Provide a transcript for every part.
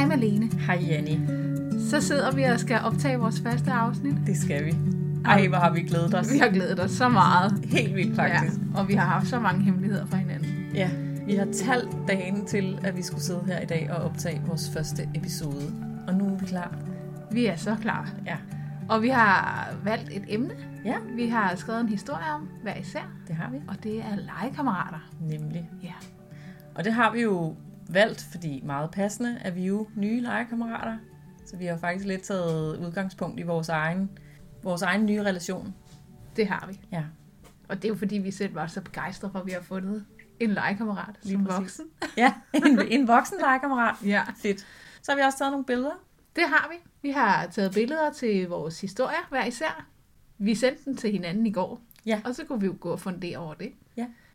Hej Malene. Hej Janni. Så sidder vi og skal optage vores første afsnit. Det skal vi. Ej, hvor har vi glædet os. Vi har glædet os så meget. Helt vildt faktisk. Ja, og vi har haft så mange hemmeligheder fra hinanden. Ja, vi har talt dagen til, at vi skulle sidde her i dag og optage vores første episode. Og nu er vi klar. Vi er så klar. Ja, Og vi har valgt et emne. ja Vi har skrevet en historie om hver især. det har vi. Og det er legekammerater. Nemlig. Ja. Og det har vi jo valgt, fordi meget passende er vi jo nye legekammerater. Så vi har faktisk lidt taget udgangspunkt i vores egen, vores egen nye relation. Det har vi. Ja, Og det er jo fordi, vi selv var så begejstrede for, at vi har fundet en legekammerat Lige som præcis. voksen. ja en, en voksen legekammerat. Ja. Fedt. Så har vi også taget nogle billeder. Det har vi. Vi har taget billeder til vores historier hver især. Vi sendte den til hinanden i går. Ja. Og så kunne vi jo gå og fundere over det.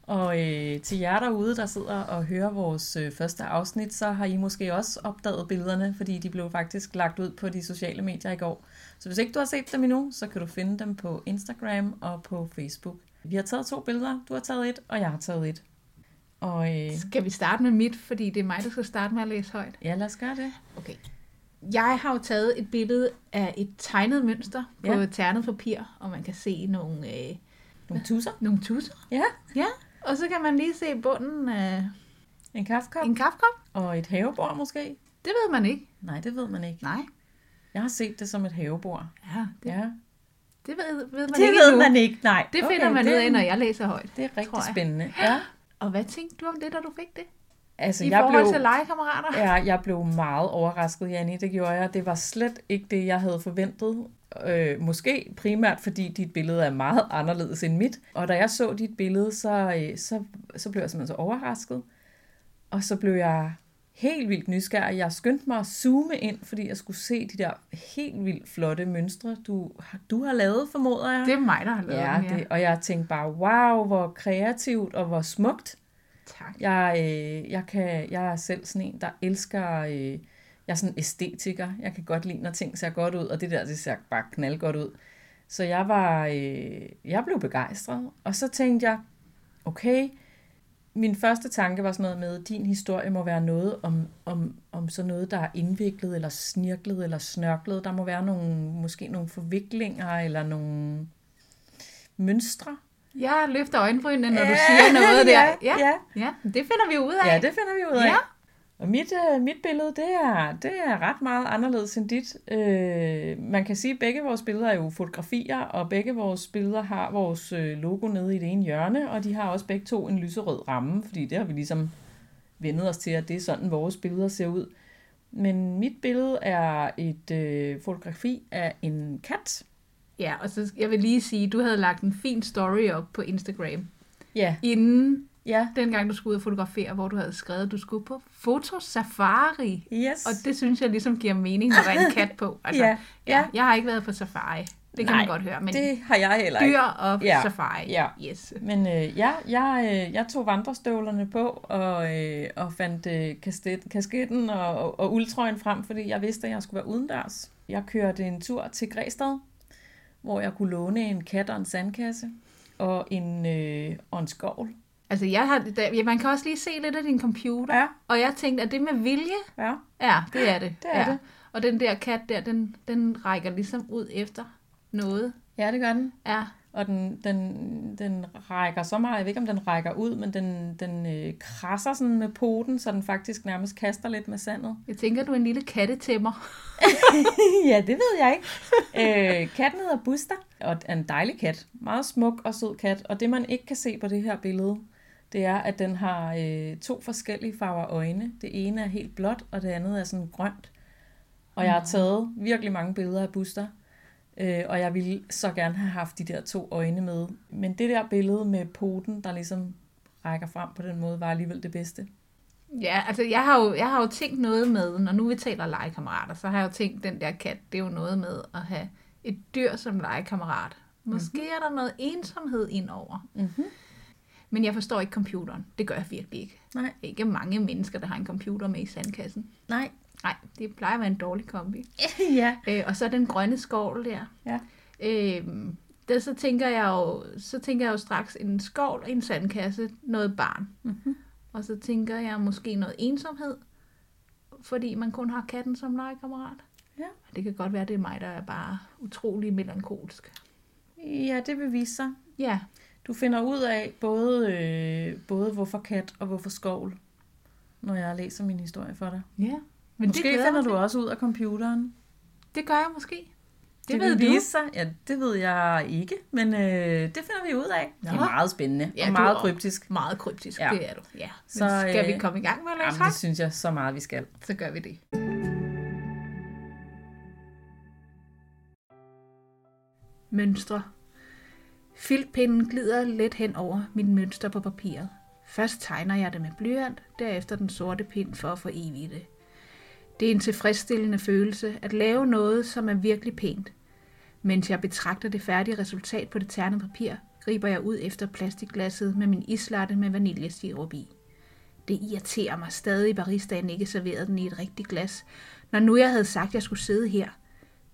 Og øh, til jer derude, der sidder og hører vores øh, første afsnit, så har I måske også opdaget billederne, fordi de blev faktisk lagt ud på de sociale medier i går. Så hvis ikke du har set dem endnu, så kan du finde dem på Instagram og på Facebook. Vi har taget to billeder. Du har taget et, og jeg har taget et. Og øh, Skal vi starte med mit, fordi det er mig, der skal starte med at læse højt? ja, lad os gøre det. Okay. Jeg har jo taget et billede af et tegnet mønster på Ja. ternet papir, og man kan se nogle, øh, Nogle tusser. nogle tusser. Ja. Ja, og så kan man lige se bunden af En kaffekop. en kaffekop. Og et havebord måske. Det ved man ikke. Nej, det ved man ikke. Nej. Jeg har set det som et havebord. Ja, det, Ja. det ved, ved man Det ikke ved endnu. man ikke, nej. Det finder man det, ud af, når jeg læser højt. Det er rigtig spændende. Ja. Og hvad tænkte du om det, da du fik det? Altså, I jeg forhold blev... til legekammerater? Ja, jeg blev meget overrasket, Janni. Det gjorde jeg. Det var slet ikke det, jeg havde forventet. Øh, måske primært, fordi dit billede er meget anderledes end mit. Og da jeg så dit billede, så, øh, så, så blev jeg simpelthen så overrasket. Og så blev jeg helt vildt nysgerrig. Jeg skyndte mig at zoome ind, fordi jeg skulle se de der helt vildt flotte mønstre, du, du har lavet, formoder jeg. Det er mig, der har lavet ja, den her. det, og jeg tænkte bare, wow, hvor kreativt og hvor smukt. Tak. Jeg, øh, jeg, kan, jeg er selv sådan en, der elsker... Øh, jeg er sådan en æstetiker. Jeg kan godt lide, når ting ser godt ud, og det der, det ser bare knald godt ud. Så jeg var... Øh, jeg blev begejstret, og så tænkte jeg, okay, min første tanke var sådan noget med, din historie må være noget om, om, om sådan noget, der er indviklet, eller snirklet, eller snørklet. Der må være nogle, måske nogle forviklinger, eller nogle mønstre. Jeg løfter øjenbrynene, når du Ja, siger noget der. ja, ja. ja. ja. det finder vi ud af. Ja, det finder vi ud af. Ja. Og mit, øh, mit billede, det er, det er ret meget anderledes end dit. Øh, man kan sige, at begge vores billeder er jo fotografier, og begge vores billeder har vores øh, logo nede i det ene hjørne, og de har også begge to en lyserød ramme, fordi det har vi ligesom vendet os til, at det er sådan, vores billeder ser ud. Men mit billede er et øh, fotografi af en kat. Ja, og så jeg vil lige sige, du havde lagt en fin story op på Instagram, Ja, inden ja, dengang du skulle ud og fotografere, hvor du havde skrevet, at du skulle på fotosafari. yes. Og det synes jeg ligesom giver mening, når der er en kat på. Altså, Ja, ja. Jeg har ikke været på safari. Det kan Nej, man godt høre. Men det har jeg heller ikke. dyr og Ja, safari. ja. Yes. Men øh, ja, jeg, øh, jeg tog vandrestøvlerne på og, øh, og fandt øh, kasket, kasketten og, og, og uldtrøjen frem, fordi jeg vidste, at jeg skulle være udendørs. Jeg kørte en tur til Græsted, hvor jeg kunne låne en kat og en sandkasse og en, øh, og en skovl. Altså, jeg har, da, ja, man kan også lige se lidt af din computer. Ja. Og jeg tænkte, at det med vilje? Ja, Ja, det er det. Det er ja. det. Og den der kat der, den, den rækker ligesom ud efter noget. ja det gør den. Ja, Og den, den, den rækker så meget, jeg ved ikke, om den rækker ud, men den, den øh, krasser sådan med poten, så den faktisk nærmest kaster lidt med sandet. jeg tænker, du er en lille kattetæmmer. ja, det ved jeg ikke. Øh, katten hedder Buster, og er en dejlig kat. Meget smuk og sød kat. Og det, man ikke kan se på det her billede, det er, at den har øh, to forskellige farver øjne. Det ene er helt blåt, og det andet er sådan grønt. Og jeg har taget virkelig mange billeder af Buster. Øh, og jeg ville så gerne have haft de der to øjne med. Men det der billede med poten, der ligesom rækker frem på den måde, var alligevel det bedste. Ja, altså jeg har, jo, jeg har jo tænkt noget med, når nu vi taler legekammerater, så har jeg jo tænkt, den der kat, det er jo noget med at have et dyr som legekammerat. Måske mm-hmm. er der noget ensomhed indover. Mm-hmm. Men jeg forstår ikke computeren. Det gør jeg virkelig ikke. Nej. Ikke mange mennesker, der har en computer med i sandkassen. Nej. Nej, det plejer at være en dårlig kombi. ja. Øh, og så den grønne skovl der. Ja. Øh, der så tænker jeg jo, så tænker jeg jo straks en skovl, en sandkasse, noget barn. Mm-hmm. Og så tænker jeg måske noget ensomhed. fordi man kun har katten som legekammerat. Ja. Det kan godt være, det er mig, der er bare utrolig melankolsk. Ja, det vil vise sig. Ja, Du finder ud af både, øh, både hvorfor kat og hvorfor skovl, når jeg læser min historie for dig. ja. Men Måske glæder finder du også ud af computeren. til. Det gør jeg måske. Det, Det, ved vise sig. Ja, det ved jeg ikke, men øh, det finder vi ud af. Det er Nå. meget spændende Ja, og meget kryptisk. Meget kryptisk, Ja. det er du. Ja. Så, Så, skal øh, vi komme i gang med at læse Jamen, det synes jeg så meget, vi skal. Så gør vi det. Mønstre. Filtpinden glider let hen over mit mønster på papiret. Først tegner jeg det med blyant, derefter den sorte pind for at forevige det. Det er en tilfredsstillende følelse at lave noget, som er virkelig pænt. Mens jeg betragter det færdige resultat på det ternede papir, griber jeg ud efter plastikglasset med min islatte med vaniljesirup i. Det irriterer mig stadig, at baristaen ikke serverede den i et rigtigt glas. Når nu jeg havde sagt, at jeg skulle sidde her,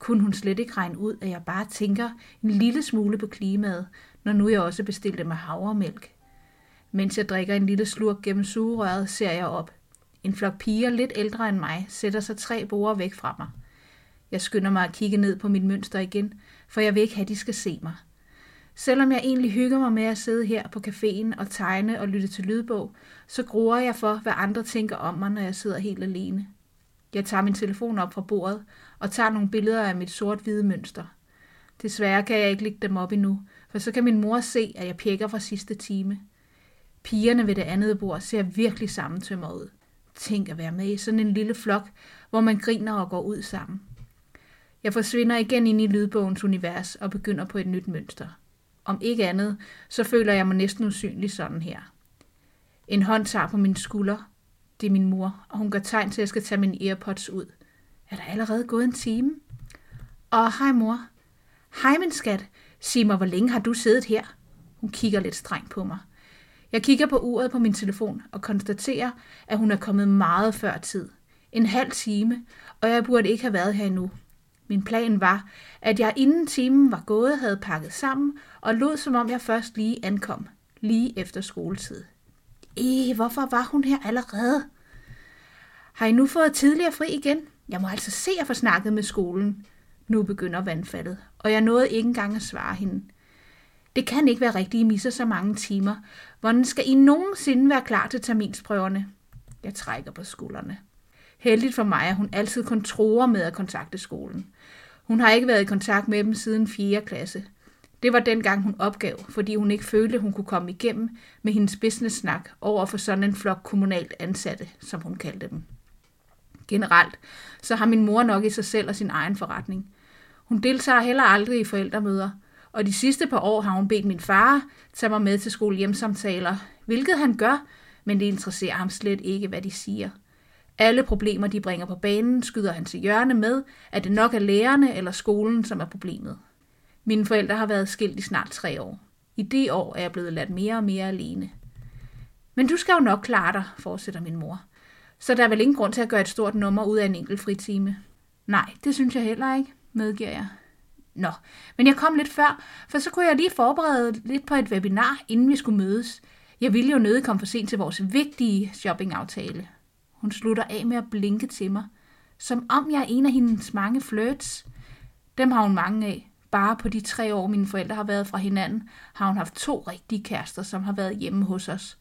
kunne hun slet ikke regne ud, at jeg bare tænker en lille smule på klimaet, når nu jeg også bestilte mig havremælk. Mens jeg drikker en lille slurk gennem sugerøret, ser jeg op. En flok piger lidt ældre end mig sætter sig tre borer væk fra mig. Jeg skynder mig at kigge ned på mit mønster igen, for jeg vil ikke have, at de skal se mig. Selvom jeg egentlig hygger mig med at sidde her på caféen og tegne og lytte til lydbog, så gruer jeg for, hvad andre tænker om mig, når jeg sidder helt alene. Jeg tager min telefon op fra bordet og tager nogle billeder af mit sort-hvide mønster. Desværre kan jeg ikke lægge dem op endnu, for så kan min mor se, at jeg pjekker fra sidste time. Pigerne ved det andet bord ser virkelig sammentømmer ud. Tænk at være med i sådan en lille flok, hvor man griner og går ud sammen. Jeg forsvinder igen ind i lydbogens univers og begynder på et nyt mønster. Om ikke andet, så føler jeg mig næsten usynlig sådan her. En hånd tager på min skulder. Det er min mor, og hun gør tegn til, at jeg skal tage mine earpods ud. Er der allerede gået en time? Og hej mor. Hej min skat. Sig mig, hvor længe har du siddet her? Hun kigger lidt strengt på mig. Jeg kigger på uret på min telefon og konstaterer, at hun er kommet meget før tid. En halv time, og jeg burde ikke have været her endnu. Min plan var, at jeg inden timen var gået havde pakket sammen og lod som om jeg først lige ankom, lige efter skoletid. Eh, hvorfor var hun her allerede? Har I nu fået tidligere fri igen? Jeg må altså se at få snakket med skolen. Nu begynder vandfaldet, og jeg nåede ikke engang at svare hende. Det kan ikke være rigtigt, I misser så mange timer. Hvordan skal I nogensinde være klar til terminsprøverne? Jeg trækker på skuldrene. Heldigt for mig, at hun altid kun tror med at kontakte skolen. Hun har ikke været i kontakt med dem siden 4. klasse. Det var dengang, hun opgav, fordi hun ikke følte, hun kunne komme igennem med hendes business-snak over for sådan en flok kommunalt ansatte, som hun kaldte dem. Generelt, så har min mor nok i sig selv og sin egen forretning. Hun deltager heller aldrig i forældremøder, og de sidste par år har hun bedt min far tage mig med til skolehjemsamtaler, hvilket han gør, men det interesserer ham slet ikke, hvad de siger. Alle problemer, de bringer på banen, skyder han til hjørne med, at det nok er lærerne eller skolen, som er problemet. Mine forældre har været skilt i snart tre år. I det år er jeg blevet ladt mere og mere alene. Men du skal jo nok klare dig, fortsætter min mor. Så der er vel ingen grund til at gøre et stort nummer ud af en enkelt fritime. Nej, det synes jeg heller ikke, medgiver jeg. Nå, men jeg kom lidt før, for så kunne jeg lige forberede lidt på et webinar, inden vi skulle mødes. Jeg ville jo nødig komme for sent til vores vigtige shoppingaftale. Hun slutter af med at blinke til mig, som om jeg er en af hendes mange flirts. Dem har hun mange af. Bare på de tre år, mine forældre har været fra hinanden, har hun haft to rigtige kærester, som har været hjemme hos os.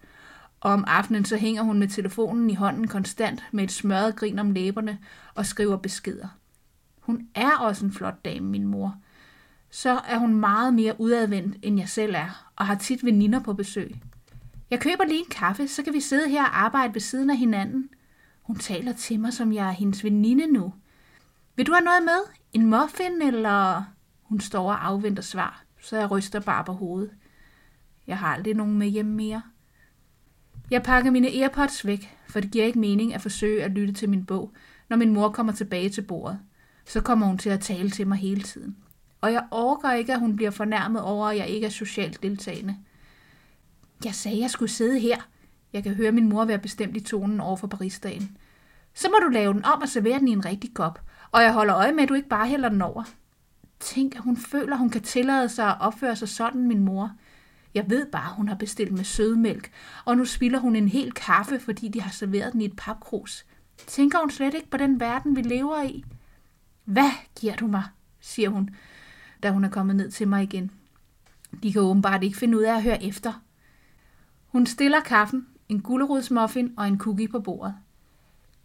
Og om aftenen så hænger hun med telefonen i hånden konstant med et smørret grin om læberne og skriver beskeder. Hun er også en flot dame, min mor. Så er hun meget mere udadvendt, end jeg selv er, og har tit veninder på besøg. Jeg køber lige en kaffe, så kan vi sidde her og arbejde ved siden af hinanden. Hun taler til mig, som jeg er hendes veninde nu. Vil du have noget med? En muffin, eller... Hun står og afventer svar, så jeg ryster bare på hovedet. Jeg har aldrig nogen med hjem mere. Jeg pakker mine AirPods væk, for det giver ikke mening at forsøge at lytte til min bog, når min mor kommer tilbage til bordet. Så kommer hun til at tale til mig hele tiden. Og jeg overgår ikke, at hun bliver fornærmet over, at jeg ikke er socialt deltagende. Jeg sagde, at jeg skulle sidde her. Jeg kan høre min mor være bestemt i tonen over for barisdagen. Så må du lave den om og servere den i en rigtig kop. Og jeg holder øje med, at du ikke bare hælder den over. Tænk, at hun føler, hun kan tillade sig at opføre sig sådan, min mor. Jeg ved bare, hun har bestilt med sødmælk, og nu spilder hun en hel kaffe, fordi de har serveret den i et papkrus. Tænker hun slet ikke på den verden, vi lever i? Hvad giver du mig, siger hun, da hun er kommet ned til mig igen. De kan åbenbart ikke finde ud af at høre efter. Hun stiller kaffen, en gulerodsmuffin og en cookie på bordet.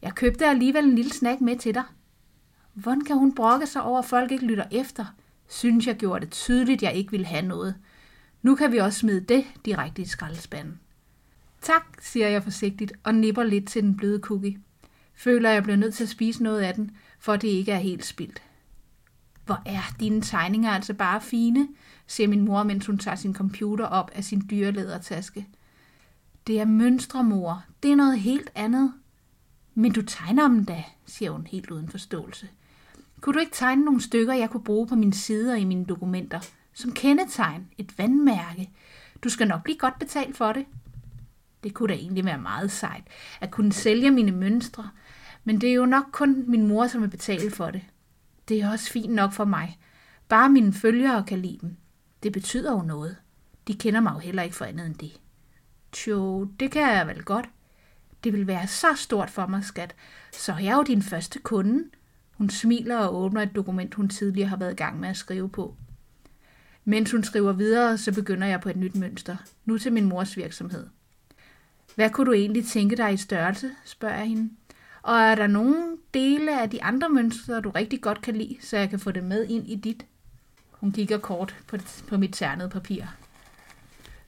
Jeg købte alligevel en lille snack med til dig. Hvordan kan hun brokke sig over, at folk ikke lytter efter? Synes jeg gjorde det tydeligt, jeg ikke ville have noget. Nu kan vi også smide det direkte i skraldespanden. Tak, siger jeg forsigtigt og nipper lidt til den bløde cookie. Føler, jeg bliver nødt til at spise noget af den, for det ikke er helt spildt. Hvor er dine tegninger altså bare fine, siger min mor, mens hun tager sin computer op af sin dyreledertaske. Det er mønstre, mor. Det er noget helt andet. Men du tegner dem da, siger hun helt uden forståelse. Kunne du ikke tegne nogle stykker, jeg kunne bruge på mine sider i mine dokumenter? Som kendetegn, et vandmærke. Du skal nok blive godt betalt for det. Det kunne da egentlig være meget sejt, at kunne sælge mine mønstre, men det er jo nok kun min mor, som vil betale for det. Det er også fint nok for mig. Bare mine følgere kan lide dem. Det betyder jo noget. De kender mig jo heller ikke for andet end det. Tjo, det kan jeg vel godt. Det vil være så stort for mig, skat. Så jeg er jo din første kunde. Hun smiler og åbner et dokument, hun tidligere har været i gang med at skrive på. Mens hun skriver videre, så begynder jeg på et nyt mønster. Nu til min mors virksomhed. Hvad kunne du egentlig tænke dig i størrelse, spørger jeg hende. Og er der nogle dele af de andre mønstre, du rigtig godt kan lide, så jeg kan få det med ind i dit? Hun kigger kort på, på mit ternede papir.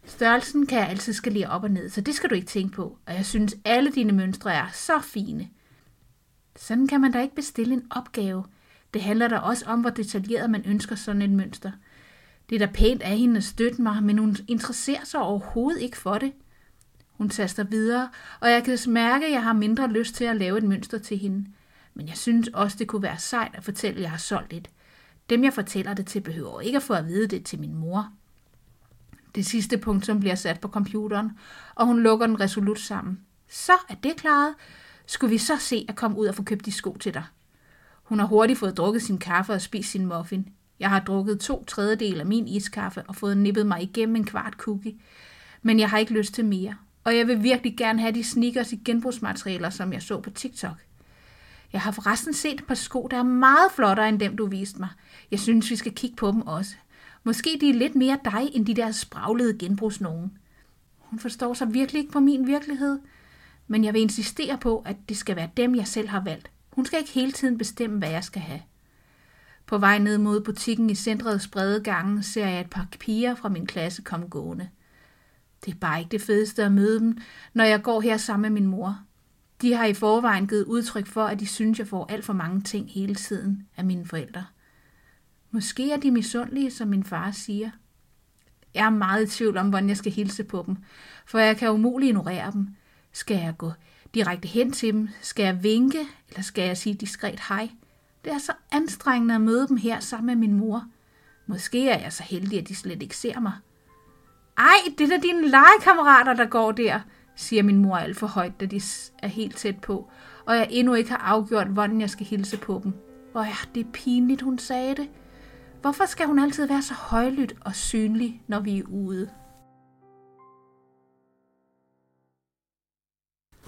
Størrelsen kan jeg altid skalere op og ned, så det skal du ikke tænke på. Og jeg synes, alle dine mønstre er så fine. Sådan kan man da ikke bestille en opgave. Det handler da også om, hvor detaljeret man ønsker sådan et mønster. Det er da pænt af hende at støtte mig, men hun interesserer sig overhovedet ikke for det. Hun taster videre, og jeg kan mærke, at jeg har mindre lyst til at lave et mønster til hende. Men jeg synes også, det kunne være sejt at fortælle, at jeg har solgt et. Dem, jeg fortæller det til, behøver ikke at få at vide det til min mor. Det sidste punkt, som bliver sat på computeren, og hun lukker den resolut sammen. Så er det klaret. Skulle vi så se at komme ud og få købt de sko til dig? Hun har hurtigt fået drukket sin kaffe og spist sin muffin. Jeg har drukket to tredjedel af min iskaffe og fået nippet mig igennem en kvart cookie. Men jeg har ikke lyst til mere. Og jeg vil virkelig gerne have de sneakers i genbrugsmaterialer, som jeg så på TikTok. Jeg har forresten set et par sko, der er meget flottere end dem, du viste mig. Jeg synes, vi skal kigge på dem også. Måske de er lidt mere dig, end de der spraglede genbrugsnogen. Hun forstår sig virkelig ikke på min virkelighed, men jeg vil insistere på, at det skal være dem, jeg selv har valgt. Hun skal ikke hele tiden bestemme, hvad jeg skal have. På vej ned mod butikken i centrets brede gange ser jeg et par piger fra min klasse komme gående. Det er bare ikke det fedeste at møde dem, når jeg går her sammen med min mor. De har i forvejen givet udtryk for, at de synes, jeg får alt for mange ting hele tiden af mine forældre. Måske er de misundelige, som min far siger. Jeg er meget i tvivl om, hvordan jeg skal hilse på dem, for jeg kan umuligt ignorere dem. Skal jeg gå direkte hen til dem? Skal jeg vinke, eller skal jeg sige diskret hej? Det er så anstrengende at møde dem her sammen med min mor. Måske er jeg så heldig, at de slet ikke ser mig. Ej, det er da dine legekammerater, der går der, siger min mor alt for højt, da de er helt tæt på, og jeg endnu ikke har afgjort, hvordan jeg skal hilse på dem. Hvor er det pinligt, hun sagde det. Hvorfor skal hun altid være så højlydt og synlig, når vi er ude?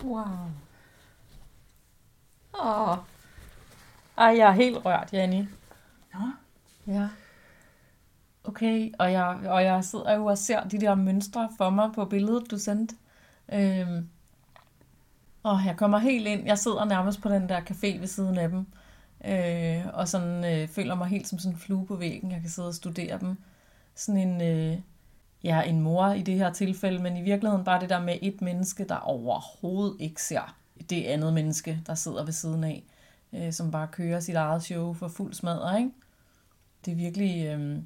Wow. Åh. Ej, jeg er helt rørt, Janni. Nå, Ja. Okay, og jeg, og jeg sidder jo og ser de der mønstre for mig på billedet, du sendte. Øhm, og jeg kommer helt ind. Jeg sidder nærmest på den der café ved siden af dem. Øh, og sådan øh, føler mig helt som sådan en flue på væggen. Jeg kan sidde og studere dem. Sådan en, øh, ja, en mor i det her tilfælde, men i virkeligheden bare det der med et menneske, der overhovedet ikke ser det andet menneske, der sidder ved siden af, øh, som bare kører sit eget show for fuld smadret, ikke? Det er virkelig... Øh,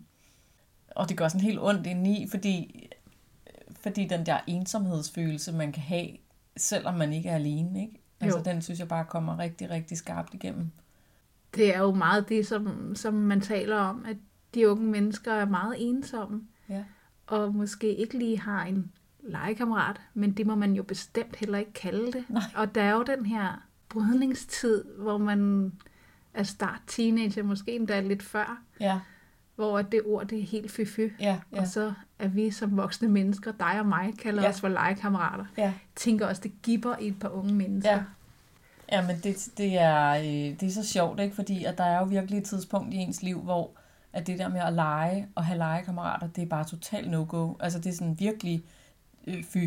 og det gør sådan helt ondt indeni, fordi, fordi den der ensomhedsfølelse, man kan have, selvom man ikke er alene, ikke? Altså, Jo. den synes jeg bare kommer rigtig, rigtig skarpt igennem. det er jo meget det, som, som man taler om, at de unge mennesker er meget ensomme, Ja. og måske ikke lige har en legekammerat, men det må man jo bestemt heller ikke kalde det. Nej. Og der er jo den her brydningstid, hvor man er start teenager, måske endda lidt før, Ja, hvor det ord det er helt fy-fy. ja, Ja. Og så er vi som voksne mennesker, dig og mig, kalder Ja. os for legekammerater. ja. Tænker også, det giver i et par unge mennesker. Ja. Ja, men det, det, er, øh, det er så sjovt, ikke? Fordi at der er jo virkelig et tidspunkt i ens liv, hvor at det der med at lege og have legekammerater, det er bare totalt no-go. Altså det er sådan virkelig øh, fy.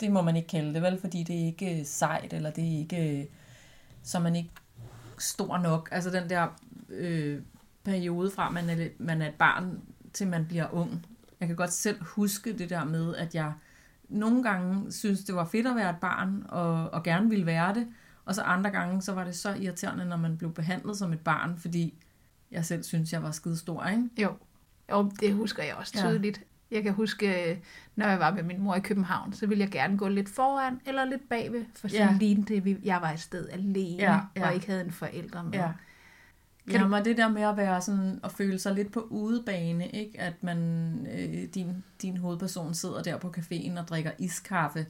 Det må man ikke kalde det, vel? Fordi det er ikke øh, sejt, eller det er ikke... Så man ikke stor nok. Altså den der øh, periode fra, man er, man er et barn, til man bliver ung. Jeg kan godt selv huske det der med, at jeg nogle gange synes, det var fedt at være et barn, og, og gerne ville være det. Og så andre gange, så var det så irriterende, når man blev behandlet som et barn, fordi jeg selv synes, jeg var skide stor, ikke? Jo, jo det husker jeg også tydeligt. Jeg kan huske, når jeg var med min mor i København, så ville jeg gerne gå lidt foran eller lidt bagved, for så ja. lignede det, jeg var et sted alene, ja, ja. og ikke havde en forælder med. Ja. Kan ja, men det der med at være sådan, at føle sig lidt på udebane, ikke? at man, øh, din, din hovedperson sidder der på caféen og drikker iskaffe,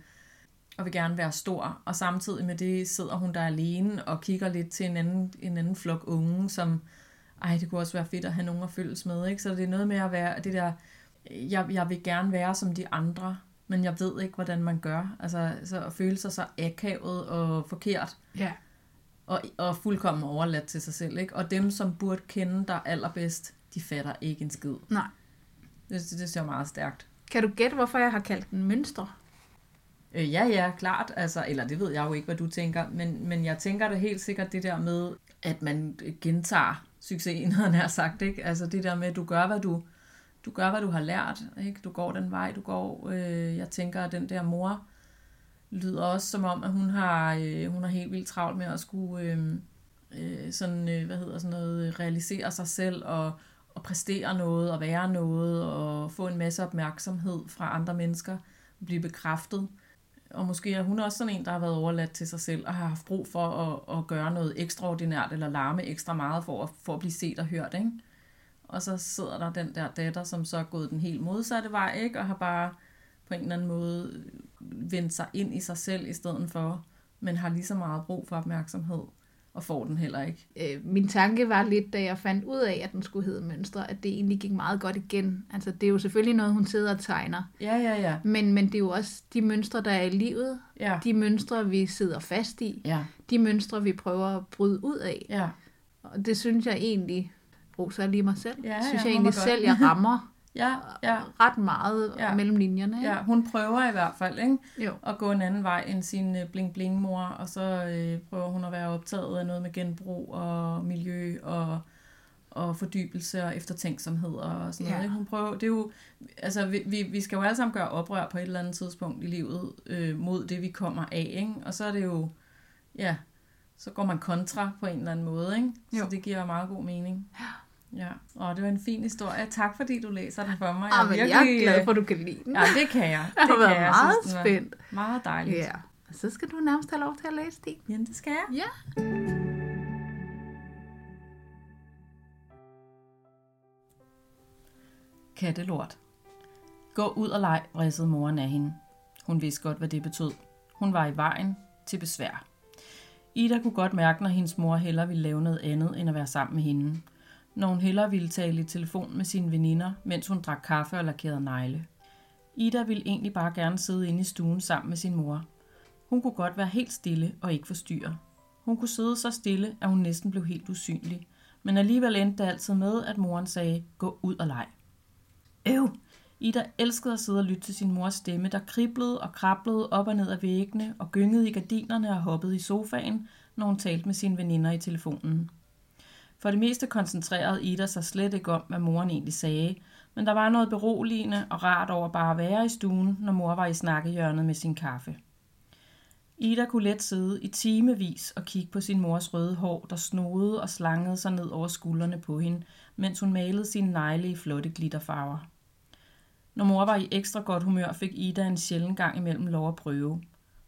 og vil gerne være stor, og samtidig med det sidder hun der alene og kigger lidt til en anden, en anden flok unge, som, ej, det kunne også være fedt at have nogen at følges med, ikke? Så det er noget med at være, det der, jeg, jeg vil gerne være som de andre, men jeg ved ikke, hvordan man gør. Altså, så at føle sig så akavet og forkert. Ja. Og, og fuldkommen overladt til sig selv, ikke? Og dem, som burde kende dig allerbedst, de fatter ikke en skid. Nej. Det, det, det ser meget stærkt. Kan du gætte, hvorfor jeg har kaldt den mønster? Øh, ja, ja, klart. Altså, eller det ved jeg jo ikke, hvad du tænker. Men, men jeg tænker da helt sikkert det der med, at man gentager succesen, han har sagt. Ikke? Altså det der med, at du gør, hvad du, du gør, hvad du har lært. Ikke? Du går den vej, du går. Øh, jeg tænker, at den der mor lyder også som om, at hun har, øh, hun har helt vildt travlt med at skulle øh, øh, sådan, øh, hvad hedder sådan noget, realisere sig selv og, og præstere noget og være noget og få en masse opmærksomhed fra andre mennesker, blive bekræftet. Og måske er hun også sådan en, der har været overladt til sig selv og har haft brug for at, at gøre noget ekstraordinært eller larme ekstra meget for at, for at blive set og hørt. Ikke? Og så sidder der den der datter, som så er gået den helt modsatte vej, ikke? og har bare på en eller anden måde vendt sig ind i sig selv i stedet for, men har lige så meget brug for opmærksomhed og får den heller ikke. Øh, min tanke var lidt, da jeg fandt ud af, at den skulle hedde Mønstre, at det egentlig gik meget godt igen. Altså, det er jo selvfølgelig noget, hun sidder og tegner. Ja, ja, ja. Men, men det er jo også de mønstre, der er i livet. Ja. De mønstre, vi sidder fast i. Ja. De mønstre, vi prøver at bryde ud af. Ja. Og det synes jeg egentlig, roser lige mig selv, Ja, synes jeg man egentlig godt. selv, jeg rammer Ja, ja. ret meget Ja. mellem linjerne. Ikke? Ja, hun prøver i hvert fald, ikke? Jo. At gå en anden vej end sin øh, bling-bling-mor, og så øh, prøver hun at være optaget af noget med genbrug og miljø og, og fordybelse og eftertænksomhed og sådan Ja. noget. Ikke? Hun prøver, det er jo, altså vi, vi, vi skal jo alle sammen gøre oprør på et eller andet tidspunkt i livet øh, mod det, vi kommer af, ikke? Og så er det jo, ja, så går man kontra på en eller anden måde, ikke? Så Jo. det giver meget god mening. Ja, og det var en fin historie. Tak fordi du læser den for mig. Ah, men jeg er glad for, at du kan lide den. Ja, det kan jeg. Det Jeg har været jeg. Jeg meget synes, spændt. Meget dejligt. Ja. Og så skal du nærmest have lov til at læse din. Ja, det skal jeg. Ja. Kattelort. Gå ud og leg, vridsede moren af hende. Hun vidste godt, hvad det betød. Hun var i vejen til besvær. Ida kunne godt mærke, når hendes mor hellere ville lave noget andet, end at være sammen med hende. Når hun hellere ville tale i telefon med sine veninder, mens hun drak kaffe og lakerede negle. Ida ville egentlig bare gerne sidde inde i stuen sammen med sin mor. Hun kunne godt være helt stille og ikke forstyrre. Hun kunne sidde så stille, at hun næsten blev helt usynlig. Men alligevel endte det altid med, at moren sagde, gå ud og leg. Øv! Ida elskede at sidde og lytte til sin mors stemme, der kriblede og krablede op og ned ad væggene og gyngede i gardinerne og hoppede i sofaen, når hun talte med sine veninder i telefonen. For det meste koncentrerede Ida sig slet ikke om, hvad moren egentlig sagde, men der var noget beroligende og rart over bare at være i stuen, når mor var i snakkehjørnet med sin kaffe. Ida kunne let sidde i timevis og kigge på sin mors røde hår, der snodede og slangede sig ned over skuldrene på hende, mens hun malede sine negle i flotte glitterfarver. Når mor var i ekstra godt humør, fik Ida en sjælden gang imellem lov at prøve.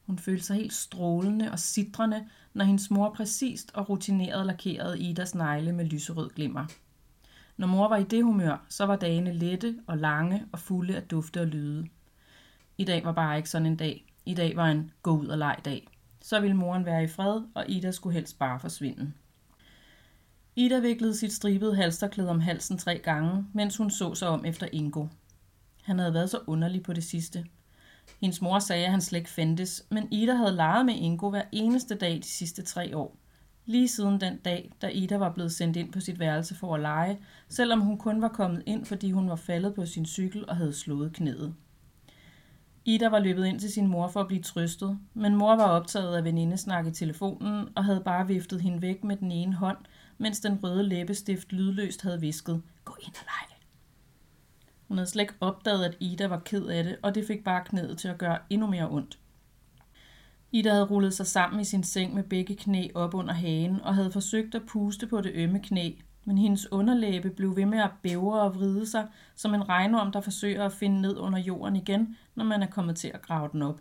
Hun følte sig helt strålende og sidrende, når hendes mor præcist og rutineret lakerede Idas negle med lyserød glimmer. Når mor var i det humør, så var dagene lette og lange og fulde af dufte og lyde. I dag var bare ikke sådan en dag. I dag var en gå ud og leg dag. Så ville moren være i fred, og Ida skulle helst bare forsvinde. Ida viklede sit stribede halsterklæde om halsen tre gange, mens hun så sig om efter Ingo. Han havde været så underlig på det sidste. Hendes mor sagde, at han slet ikke fandtes, men Ida havde leget med Ingo hver eneste dag de sidste tre år. Lige siden den dag, da Ida var blevet sendt ind på sit værelse for at lege, selvom hun kun var kommet ind, fordi hun var faldet på sin cykel og havde slået knæet. Ida var løbet ind til sin mor for at blive trøstet, men mor var optaget af venindesnak i telefonen og havde bare viftet hende væk med den ene hånd, mens den røde læbestift lydløst havde visket, gå ind og lege. Hun havde slet ikke opdaget, at Ida var ked af det, og det fik bare knæet til at gøre endnu mere ondt. Ida havde rullet sig sammen i sin seng med begge knæ op under hagen og havde forsøgt at puste på det ømme knæ, men hendes underlæbe blev ved med at bævre og vride sig, som en regnorm, der forsøger at finde ned under jorden igen, når man er kommet til at grave den op.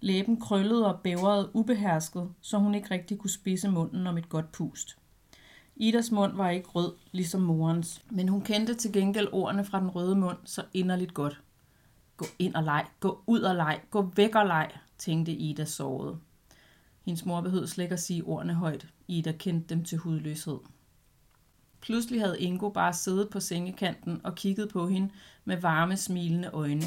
Læben krøllede og bævrede ubehersket, så hun ikke rigtig kunne spise munden om et godt pust. Idas mund var ikke rød, ligesom morens, men hun kendte til gengæld ordene fra den røde mund så inderligt godt. Gå ind og leg, gå ud og leg, gå væk og leg, tænkte Ida såret. Hendes mor behøvede slet ikke at sige ordene højt. Ida kendte dem til hudløshed. Pludselig havde Ingo bare siddet på sengekanten og kigget på hende med varme, smilende øjne.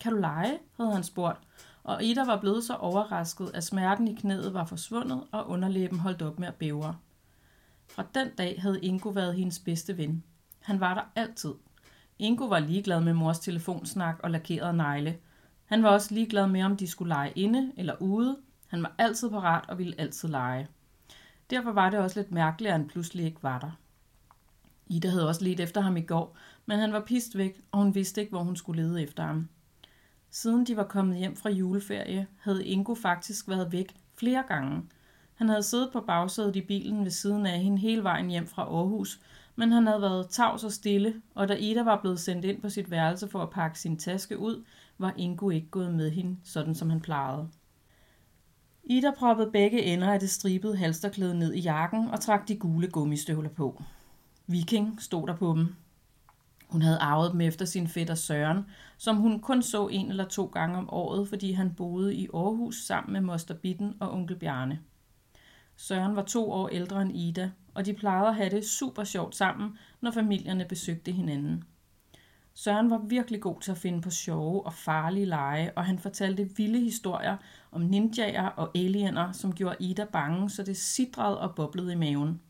Kan du lege? havde han spurgt, og Ida var blevet så overrasket, at smerten i knæet var forsvundet, og underlæben holdt op med at bævre. Fra den dag havde Ingo været hendes bedste ven. Han var der altid. Ingo var ligeglad med mors telefonsnak og lakerede negle. Han var også ligeglad med, om de skulle lege inde eller ude. Han var altid parat og ville altid lege. Derfor var det også lidt mærkeligt, at han pludselig ikke var der. Ida havde også let efter ham i går, men han var pist væk, og hun vidste ikke, hvor hun skulle lede efter ham. Siden de var kommet hjem fra juleferie, havde Ingo faktisk været væk flere gange. Han havde siddet på bagsædet i bilen ved siden af hende hele vejen hjem fra Aarhus, men han havde været tavs og stille, og da Ida var blevet sendt ind på sit værelse for at pakke sin taske ud, var Ingo ikke gået med hende, sådan som han plejede. Ida proppede begge ender af det stribede halsterklæde ned i jakken og trak de gule gummistøvler på. Viking stod der på dem. Hun havde arvet dem efter sin fætter Søren, som hun kun så en eller to gange om året, fordi han boede i Aarhus sammen med moster Bitten og onkel Bjarne. Søren var to år ældre end Ida, og de plejede at have det super sjovt sammen, når familierne besøgte hinanden. Søren var virkelig god til at finde på sjove og farlige lege, og han fortalte vilde historier om ninjaer og aliener, som gjorde Ida bange, så det sidrede og boblede i maven.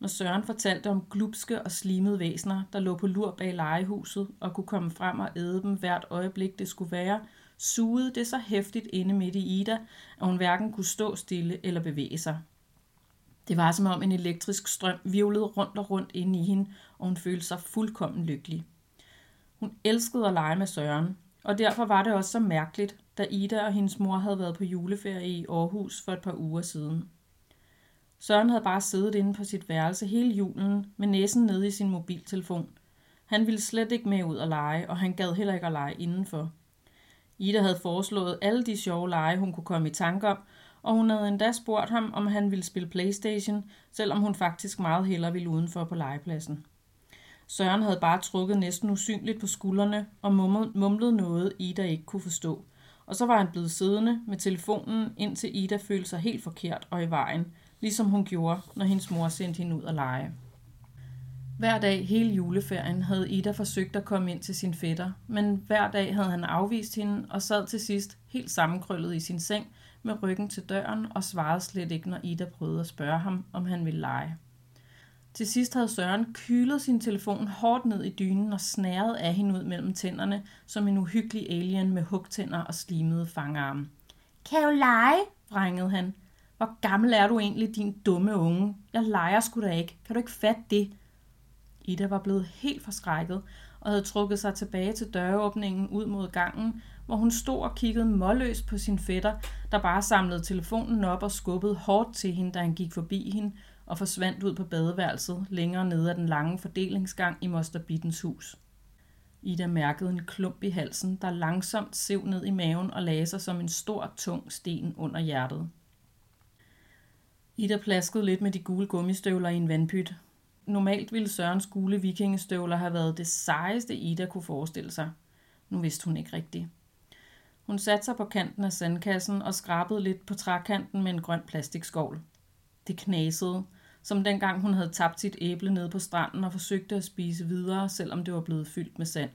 Når Søren fortalte om glupske og slimede væsener, der lå på lur bag legehuset og kunne komme frem og æde dem hvert øjeblik det skulle være, sugede det så hæftigt inde midt i Ida, at hun hverken kunne stå stille eller bevæge sig. Det var som om en elektrisk strøm virvlede rundt og rundt inde i hende, og hun følte sig fuldkommen lykkelig. Hun elskede at lege med Søren, og derfor var det også så mærkeligt, da Ida og hendes mor havde været på juleferie i Aarhus for et par uger siden. Søren havde bare siddet inde på sit værelse hele julen med næsen nede i sin mobiltelefon. Han ville slet ikke med ud og lege, og han gad heller ikke at lege indenfor. Ida havde foreslået alle de sjove lege, hun kunne komme i tanke om, og hun havde endda spurgt ham, om han ville spille Playstation, selvom hun faktisk meget hellere ville udenfor på legepladsen. Søren havde bare trukket næsten usynligt på skuldrene og mumlede noget, Ida ikke kunne forstå. Og så var han blevet siddende med telefonen, indtil Ida følte sig helt forkert og i vejen, ligesom hun gjorde, når hendes mor sendte hende ud at lege. Hver dag hele juleferien havde Ida forsøgt at komme ind til sin fætter, men hver dag havde han afvist hende og sad til sidst helt sammenkrøllet i sin seng med ryggen til døren og svarede slet ikke, når Ida prøvede at spørge ham, om han ville lege. Til sidst havde Søren kylet sin telefon hårdt ned i dynen og snæret af hende ud mellem tænderne, som en uhyggelig alien med hugtænder og slimede fangarme. Kan du lege? vrængede han. Hvor gammel er du egentlig, din dumme unge? Jeg leger sgu da ikke. Kan du ikke fatte det? Ida var blevet helt forskrækket og havde trukket sig tilbage til døråbningen ud mod gangen, hvor hun stod og kiggede målløst på sin fætter, der bare samlede telefonen op og skubbede hårdt til hende, da han gik forbi hende og forsvandt ud på badeværelset længere nede ad den lange fordelingsgang i Moster Bittens hus. Ida mærkede en klump i halsen, der langsomt sev ned i maven og lagde sig som en stor, tung sten under hjertet. Ida plaskede lidt med de gule gummistøvler i en vandpyt. Normalt ville Sørens gule vikingestøvler have været det sejeste Ida kunne forestille sig. Nu vidste hun ikke rigtigt. Hun satte sig på kanten af sandkassen og skrabede lidt på trækanten med en grøn plastikskovl. Det knasede, som dengang hun havde tabt sit æble ned på stranden og forsøgte at spise videre, selvom det var blevet fyldt med sand.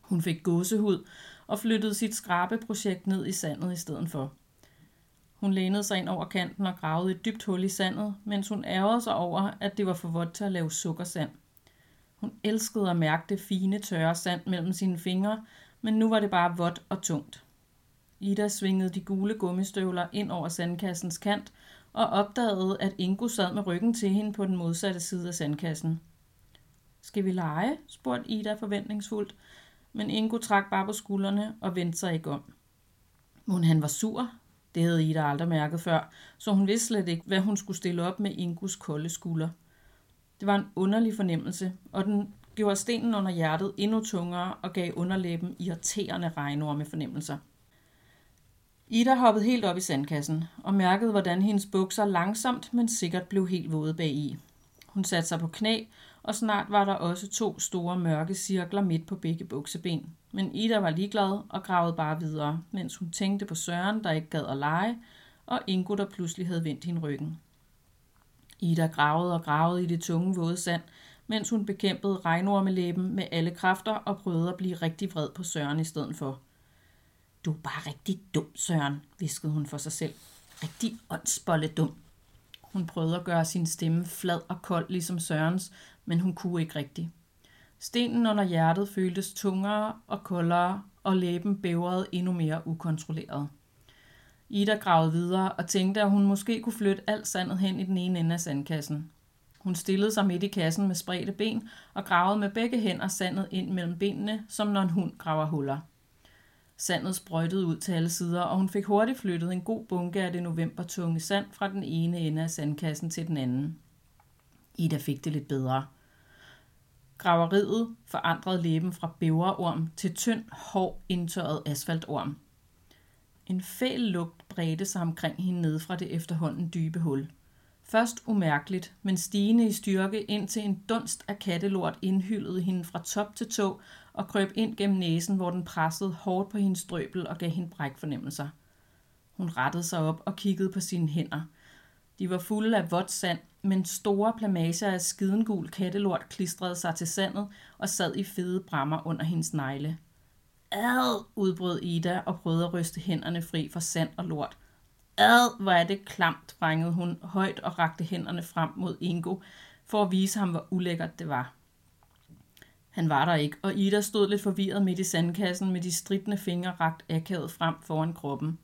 Hun fik gåsehud og flyttede sit skrabeprojekt ned i sandet i stedet for. Hun lænede sig ind over kanten og gravede et dybt hul i sandet, mens hun ærgede sig over, at det var for vådt til at lave sukkersand. Hun elskede at mærke det fine, tørre sand mellem sine fingre, men nu var det bare vådt og tungt. Ida svingede de gule gummistøvler ind over sandkassens kant og opdagede, at Ingo sad med ryggen til hende på den modsatte side af sandkassen. Skal vi lege? spurgte Ida forventningsfuldt, men Ingo trak bare på skuldrene og vendte sig ikke om. Men han var sur? Det havde Ida aldrig mærket før, så hun vidste slet ikke, hvad hun skulle stille op med Ingus kolde skulder. Det var en underlig fornemmelse, og den gjorde stenen under hjertet endnu tungere og gav underlæben irriterende regnorme fornemmelser. Ida hoppede helt op i sandkassen og mærkede, hvordan hendes bukser langsomt, men sikkert blev helt våde bagi. Hun satte sig på knæ, og snart var der også to store mørke cirkler midt på begge bukseben. Men Ida var ligeglad og gravede bare videre, mens hun tænkte på Søren, der ikke gad at lege, og Ingo, der pludselig havde vendt hende ryggen. Ida gravede og gravede i det tunge våde sand, mens hun bekæmpede regnormelæben med alle kræfter og prøvede at blive rigtig vred på Søren i stedet for. Du er bare rigtig dum, Søren, viskede hun for sig selv. Rigtig åndsbolle dum. Hun prøvede at gøre sin stemme flad og kold ligesom Sørens, men hun kunne ikke rigtigt. Stenen under hjertet føltes tungere og koldere, og læben bævrede endnu mere ukontrolleret. Ida gravede videre og tænkte, at hun måske kunne flytte alt sandet hen i den ene ende af sandkassen. Hun stillede sig midt i kassen med spredte ben og gravede med begge hænder sandet ind mellem benene, som når en hund graver huller. Sandet sprøjtede ud til alle sider, og hun fik hurtigt flyttet en god bunke af det novembertunge sand fra den ene ende af sandkassen til den anden. Ida fik det lidt bedre. Graveriet forandrede læben fra bæverorm til tynd, hård, indtørret asfaltorm. En fæl lugt bredte sig omkring hende ned fra det efterhånden dybe hul. Først umærkeligt, men stigende i styrke, indtil en dunst af kattelort indhyldede hende fra top til tå og krøb ind gennem næsen, hvor den pressede hårdt på hendes drøbel og gav hende brækfornemmelser. Hun rettede sig op og kiggede på sine hænder. De var fulde af vådt sand, men store plamager af skidengul kattelort klistrede sig til sandet og sad i fede brammer under hendes negle. Ad, udbrød Ida og prøvede at ryste hænderne fri fra sand og lort. Ad, hvor er det klamt, brængede hun højt og rakte hænderne frem mod Ingo, for at vise ham, hvor ulækkert det var. Han var der ikke, og Ida stod lidt forvirret midt i sandkassen med de stridende fingre rakt akavet frem foran kroppen.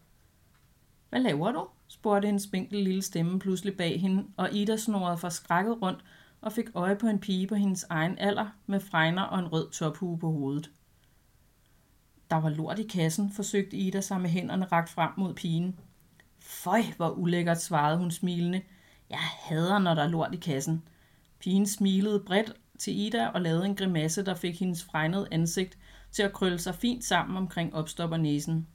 Hvad laver du? Spurgte en spinkel lille stemme pludselig bag hende, og Ida snorede for skrækket rundt og fik øje på en pige på hendes egen alder med fregner og en rød tophue på hovedet. Der var lort i kassen, forsøgte Ida sig med hænderne rakt frem mod pigen. Føj, hvor ulækkert, svarede hun smilende. Jeg hader, når der er lort i kassen. Pigen smilede bredt til Ida og lavede en grimasse, der fik hendes fregnede ansigt til at krølle sig fint sammen omkring opstoppernæsen.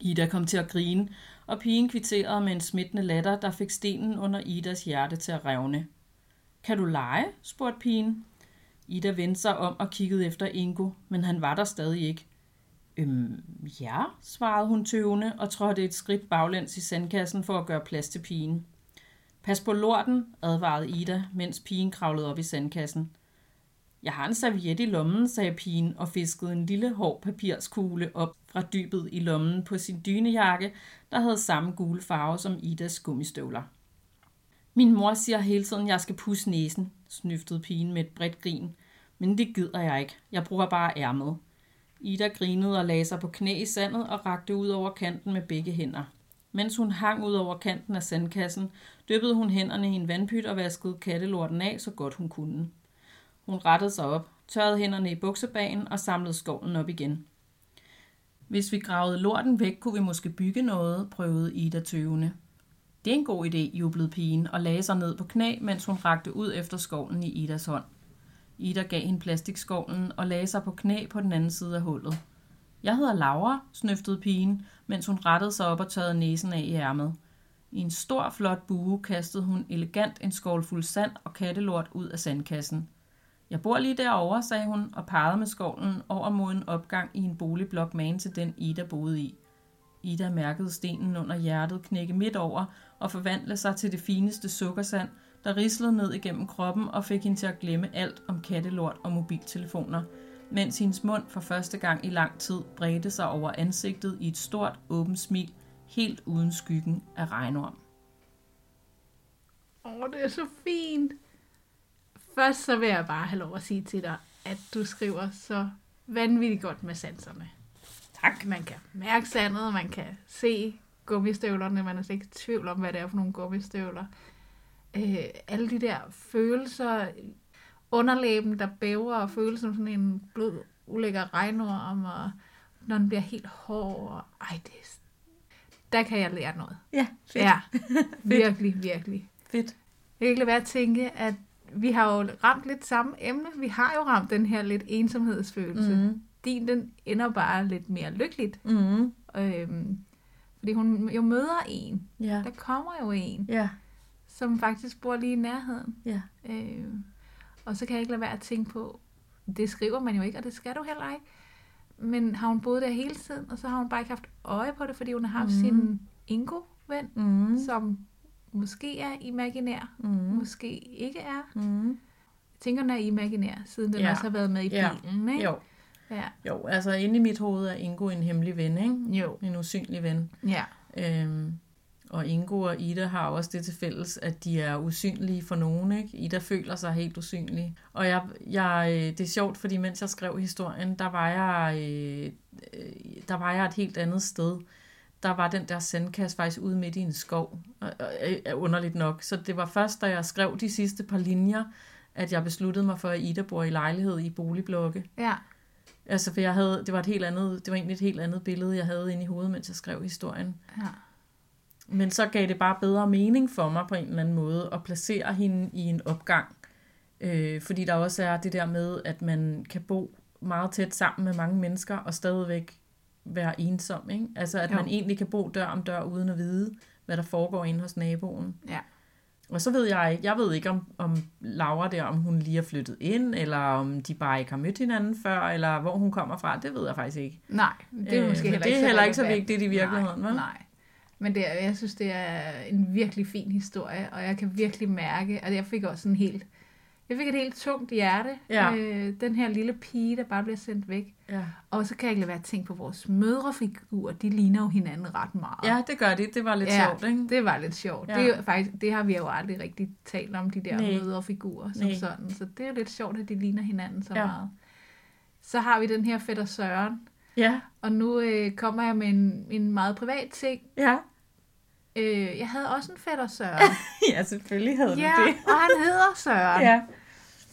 Ida kom til at grine, og pigen kvitterede med en smittende latter, der fik stenen under Idas hjerte til at revne. Kan du lege? spurgte pigen. Ida vendte sig om og kiggede efter Ingo, men han var der stadig ikke. Øhm, ja, svarede hun tøvende og trådte et skridt baglæns i sandkassen for at gøre plads til pigen. Pas på lorten, advarede Ida, mens pigen kravlede op i sandkassen. Jeg har en serviet i lommen, sagde pigen og fiskede en lille hård papirskugle op fra dybet i lommen på sin dynejakke, der havde samme gule farve som Idas gummistøvler. Min mor siger hele tiden, at jeg skal pusse næsen, snyftede pigen med et bredt grin. Men det gider jeg ikke. Jeg bruger bare ærmet. Ida grinede og lagde sig på knæ i sandet og rakte ud over kanten med begge hænder. Mens hun hang ud over kanten af sandkassen, dyppede hun hænderne i en vandpyt og vaskede kattelorten af, så godt hun kunne. Hun rettede sig op, tørrede hænderne i buksebagen og samlede skovlen op igen. Hvis vi gravede lorten væk, kunne vi måske bygge noget, prøvede Ida tøvende. Det er en god idé, jublede pigen og lagde sig ned på knæ, mens hun rakte ud efter skovlen i Idas hånd. Ida gav hende plastikskovlen og lagde sig på knæ på den anden side af hullet. Jeg hedder Laura, snøftede pigen, mens hun rettede sig op og tørrede næsen af i ærmet. I en stor, flot bue kastede hun elegant en skål fuld sand og kattelort ud af sandkassen. Jeg bor lige derovre, sagde hun og pegede med skovlen over mod en opgang i en boligblok magen til den Ida boede i. Ida mærkede stenen under hjertet knække midt over og forvandle sig til det fineste sukkersand, der rislede ned igennem kroppen og fik hende til at glemme alt om kattelort og mobiltelefoner, mens hendes mund for første gang i lang tid bredte sig over ansigtet i et stort, åbent smil, helt uden skyggen af regnorm. Åh, oh, det er så fint. Først så vil jeg bare have lov at sige til dig, at du skriver så vanvittigt godt med sanserne. Tak. Man kan mærke sandet, man kan se gummistøvlerne, man er slet ikke i tvivl om, hvad det er for nogle gummistøvler. Øh, alle de der følelser, underlæben, der bæver, og følelsen som sådan en blød, ulækker regnorm, og når den bliver helt hård, og ej, det er, der kan jeg lære noget. Ja, fedt. Ja, virkelig, virkelig. Fedt. Jeg kan ikke lade være at tænke, at vi har jo ramt lidt samme emne. Vi har jo ramt den her lidt ensomhedsfølelse. Mm. Din, den ender bare lidt mere lykkeligt. Mm. Øhm, fordi hun jo møder en. Ja. Der kommer jo en, Ja. som faktisk bor lige i nærheden. Ja. Øhm, og så kan jeg ikke lade være at tænke på, det skriver man jo ikke, og det skal du heller ikke. Men har hun boet der hele tiden, og så har hun bare ikke haft øje på det, fordi hun har haft mm. sin Ingo-ven, Mm. som måske er imaginær, Mm. måske ikke er. Mm. Jeg tænker, den er imaginær, siden den Ja. også har været med i Ja. bilen, ikke? Jo. Ja. jo, altså inde i mit hoved er Ingo en hemmelig ven, ikke? Jo. En usynlig ven. Ja. Øhm, og Ingo og Ida har også det til fælles, at de er usynlige for nogen. Ikke? Ida føler sig helt usynlig. Og jeg, jeg, øh, det er sjovt, fordi mens jeg skrev historien, der var jeg, øh, øh, der var jeg et helt andet sted. Der var den der sandkasse faktisk ude midt i en skov, og, og, øh, underligt nok. Så det var først, da jeg skrev de sidste par linjer, at jeg besluttede mig for, at Ida bor i lejlighed i boligblokke. Ja. Altså, for jeg havde, det var et helt andet, det var egentlig et helt andet billede, jeg havde inde i hovedet, mens jeg skrev historien. ja. Men så gav det bare bedre mening for mig på en eller anden måde at placere hende i en opgang. Øh, fordi der også er det der med, at man kan bo meget tæt sammen med mange mennesker og stadigvæk være ensom. Ikke? Altså at Jo. man egentlig kan bo dør om dør uden at vide, hvad der foregår inde hos naboen. Ja. Og så ved jeg ikke, jeg ved ikke om, om Laura der, om hun lige er flyttet ind, eller om de bare ikke har mødt hinanden før, eller hvor hun kommer fra, det ved jeg faktisk ikke. Nej, det er Øh, måske men heller det er heller ikke så vigtigt i virkeligheden, nej, vel? Nej, men det er, jeg synes, det er en virkelig fin historie, og jeg kan virkelig mærke, at jeg fik også en helt, jeg fik et helt tungt hjerte. Ja. Øh, den her lille pige, der bare bliver sendt væk. Ja. Og så kan jeg ikke lade være at tænke på vores mødrefigurer, de ligner jo hinanden ret meget. ja, det gør de. Det var lidt Ja, sjovt, ikke? Det var lidt sjovt. Ja. Det, er faktisk, det har vi jo aldrig rigtig talt om, de der Nej. mødrefigurer som Nej. sådan. Så det er jo lidt sjovt, at de ligner hinanden så ja. meget. Så har vi den her fætter Søren, Ja, og nu øh, kommer jeg med en, en meget privat ting. ja. Øh, jeg havde også en fætter Søren. Ja, selvfølgelig havde ja, du det. og han hedder Søren. Ja.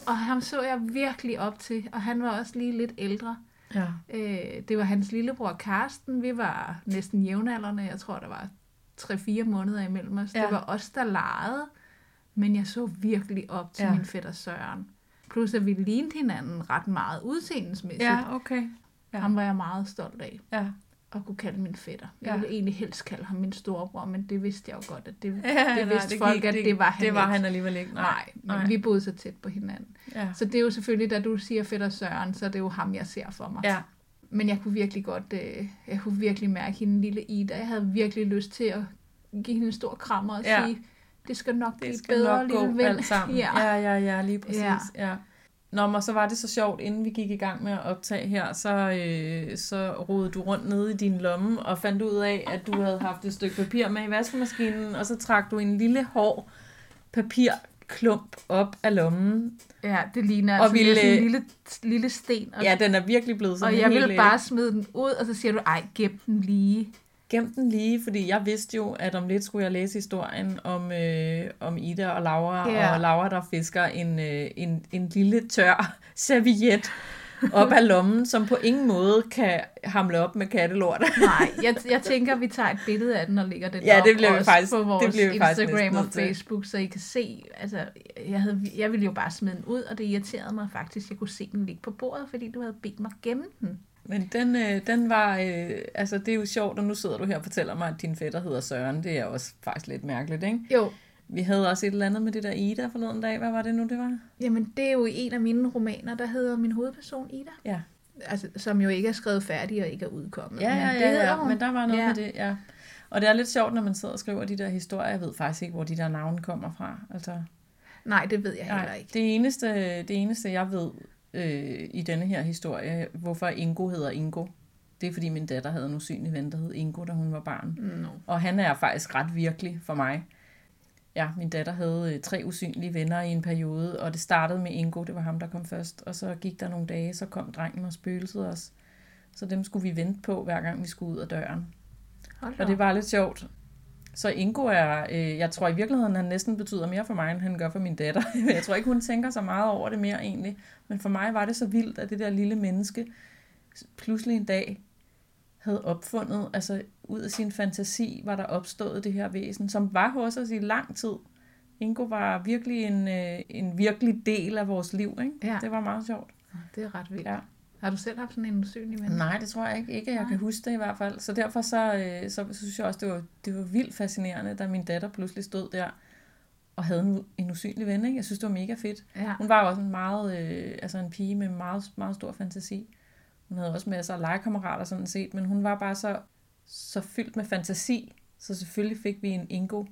Og ham så jeg virkelig op til, og han var også lige lidt ældre. ja. Øh, det var hans lillebror Karsten. Vi var næsten jævnaldrende. Jeg tror, der var 3-4 måneder imellem os. Ja. Det var os, der legede. Men jeg så virkelig op til Ja. min fætter Søren. Plus at vi lignede hinanden ret meget udseendelsmæssigt. Ja, okay. Ja. Ham var jeg meget stolt af Ja. At kunne kalde min fætter. Jeg Ja. ville egentlig helst kalde ham min storebror, men det vidste jeg jo godt, at det, ja det vidste nej, folk, gik- at det var han Det var ikke. han alligevel ikke. Nej, men nej. vi boede så tæt på hinanden. Ja. Så det er jo selvfølgelig, da du siger fætter Søren, så er det jo ham, jeg ser for mig. ja. Men jeg kunne virkelig godt, øh, jeg kunne virkelig mærke hende lille Ida. Jeg havde virkelig lyst til at give hende en stor krammer og Ja. ja. sige, det skal nok blive Det skal bedre, nok gå lille ven. alt sammen. ja. ja, ja, ja lige præcis. Ja. Ja. Nå, men så var det så sjovt, inden vi gik i gang med at optage her, så, øh, så rodede du rundt nede i din lomme og fandt ud af, at du havde haft et stykke papir med i vaskemaskinen, og så trak du en lille hård papirklump op af lommen. ja, det ligner Og altså ville- sådan en lille, lille sten. Og, Ja, den er virkelig blevet sådan og jeg ville øh, bare smide den ud, og så siger du, ej, gem den lige. Gem den lige, fordi jeg vidste jo, at om lidt skulle jeg læse historien om, øh, om Ida og Laura, Ja. og Laura, der fisker en, øh, en, en lille tør serviet op af lommen, som på ingen måde kan hamle op med kattelort. Nej, jeg, jeg tænker, vi tager et billede af den og lægger den Ja, op det bliver vi faktisk- på det vores bliver vi Instagram og. Facebook, så I kan se, altså, jeg, havde, jeg ville jo bare smide den ud, og det irriterede mig faktisk, at jeg kunne se den ligge på bordet, fordi du havde bedt mig gemme den. Men den, øh, den var, øh, altså det er jo sjovt, og nu sidder du her og fortæller mig, at din fætter hedder Søren. Det er også faktisk lidt mærkeligt, ikke? Jo, Vi havde også et eller andet med det der Ida forleden dag. Hvad var det nu, det var? Jamen, det er jo en af mine romaner, der hedder min hovedperson Ida. Ja. Altså, som jo ikke er skrevet færdig og ikke er udkommet. Ja, ja, men det ja, ja, men der var noget ja. Ja. med det, ja. Og det er lidt sjovt, når man sidder og skriver de der historier. Jeg ved faktisk ikke, hvor de der navne kommer fra. Altså, Nej, det ved jeg heller nej, ikke. det eneste, det eneste, jeg ved, øh, i denne her historie, hvorfor Ingo hedder Ingo. Det er fordi min datter havde en usynlig ven, der hed Ingo, da hun var barn. No. Og han er faktisk ret virkelig for mig. Ja, min datter havde øh, tre usynlige venner i en periode, og det startede med Ingo, det var ham, der kom først. Og så gik der nogle dage, så kom drengen og spøgelset os. Så dem skulle vi vente på, hver gang vi skulle ud af døren. Hold Og det var lidt sjovt. Så Ingo er, øh, jeg tror i virkeligheden, han næsten betyder mere for mig, end han gør for min datter. jeg tror ikke, hun tænker så meget over det mere egentlig. Men for mig var det så vildt, at det der lille menneske pludselig en dag havde opfundet, altså ud af sin fantasi var der opstået det her væsen, som var hos os i lang tid. Ingo var virkelig en, øh, en virkelig del af vores liv, ikke? Ja. Det var meget sjovt. Det er ret vildt. Ja. Har du selv haft sådan en usynlig ven? Nej, det tror jeg ikke. Ikke, jeg Nej. kan huske det i hvert fald. Så derfor så, øh, så synes jeg også, det var, det var vildt fascinerende, da min datter pludselig stod der og havde en, en usynlig ven. Ikke? Jeg synes, det var mega fedt. Ja. Hun var også en meget, øh, altså en pige med meget, meget stor fantasi. Hun havde også masser af legekammerater sådan set, men hun var bare så, så fyldt med fantasi, så selvfølgelig fik vi en Ingo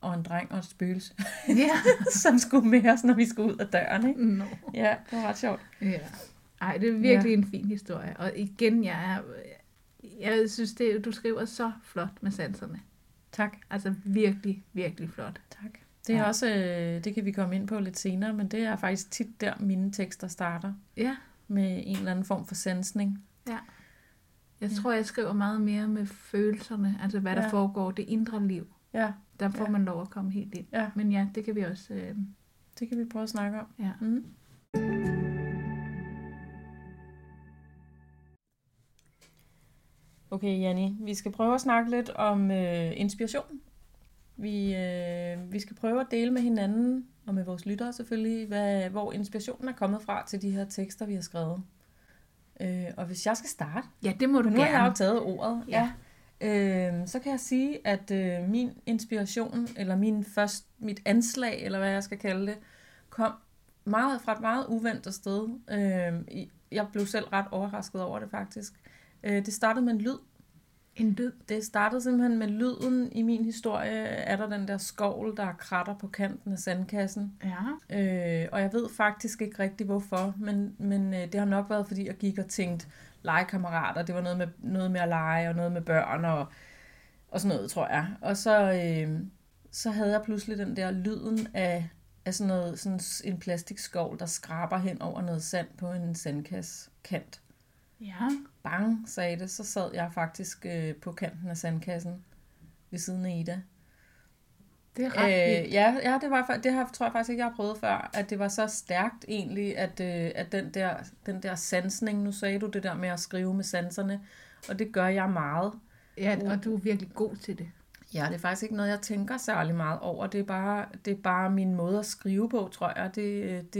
og en dreng og et spøgelse, Ja. som skulle med os, når vi skulle ud af døren. Ikke? No. Ja, det var ret sjovt. Ja. Ej, det er virkelig ja. en fin historie. Og igen, jeg er, jeg synes, det, du skriver så flot med sanserne. Tak. Altså virkelig, virkelig flot. Tak. Det er Ja. ja. også, øh, det kan vi komme ind på lidt senere, men det er faktisk tit der, mine tekster starter Ja, med en eller anden form for sansning. jeg Ja. tror, jeg skriver meget mere med følelserne, altså hvad der Ja. foregår, det indre liv. Ja, Der får Ja. man lov at komme helt ind. ja, Men ja, det kan vi også... Øh, det kan vi prøve at snakke om. ja. Mm. Okay, Janni, vi skal prøve at snakke lidt om øh, inspiration. Vi, øh, vi skal prøve at dele med hinanden, og med vores lyttere selvfølgelig, hvad, hvor inspirationen er kommet fra til de her tekster, vi har skrevet. Øh, og hvis jeg skal starte, ja, det må du nu har jeg jo gerne. taget ordet, Ja. ja. Øh, så kan jeg sige, at øh, min inspiration, eller min først, mit anslag, eller hvad jeg skal kalde det, kom meget fra et meget uventet sted. Øh, jeg blev selv ret overrasket over det faktisk. Øh, det startede med en lyd. En lyd. Det startede simpelthen med lyden. I min historie er der den der skovl, der kratter på kanten af sandkassen. Ja. Øh, og jeg ved faktisk ikke rigtig hvorfor, men, men øh, det har nok været, fordi jeg gik og tænkte legekammerater. Det var noget med, noget med at lege og noget med børn og, og sådan noget, tror jeg. Og så, øh, så havde jeg pludselig den der lyden af, af sådan, noget, sådan en plastikskovl, der skraber hen over noget sand på en sandkassekant. Ja. Bang, sagde det. Så sad jeg faktisk øh, på kanten af sandkassen ved siden af Ida. Det er ret vildt. Øh, ja, ja, det, var, det har, tror jeg faktisk ikke, jeg har prøvet før, at det var så stærkt egentlig, at, øh, at den, der, den der sansning, nu sagde du det der med at skrive med sanserne, og det gør jeg meget. Ja, og du er virkelig god til det. Ja, det er faktisk ikke noget, jeg tænker særlig meget over. Det er bare, det er bare min måde at skrive på, tror jeg. Det, øh, det,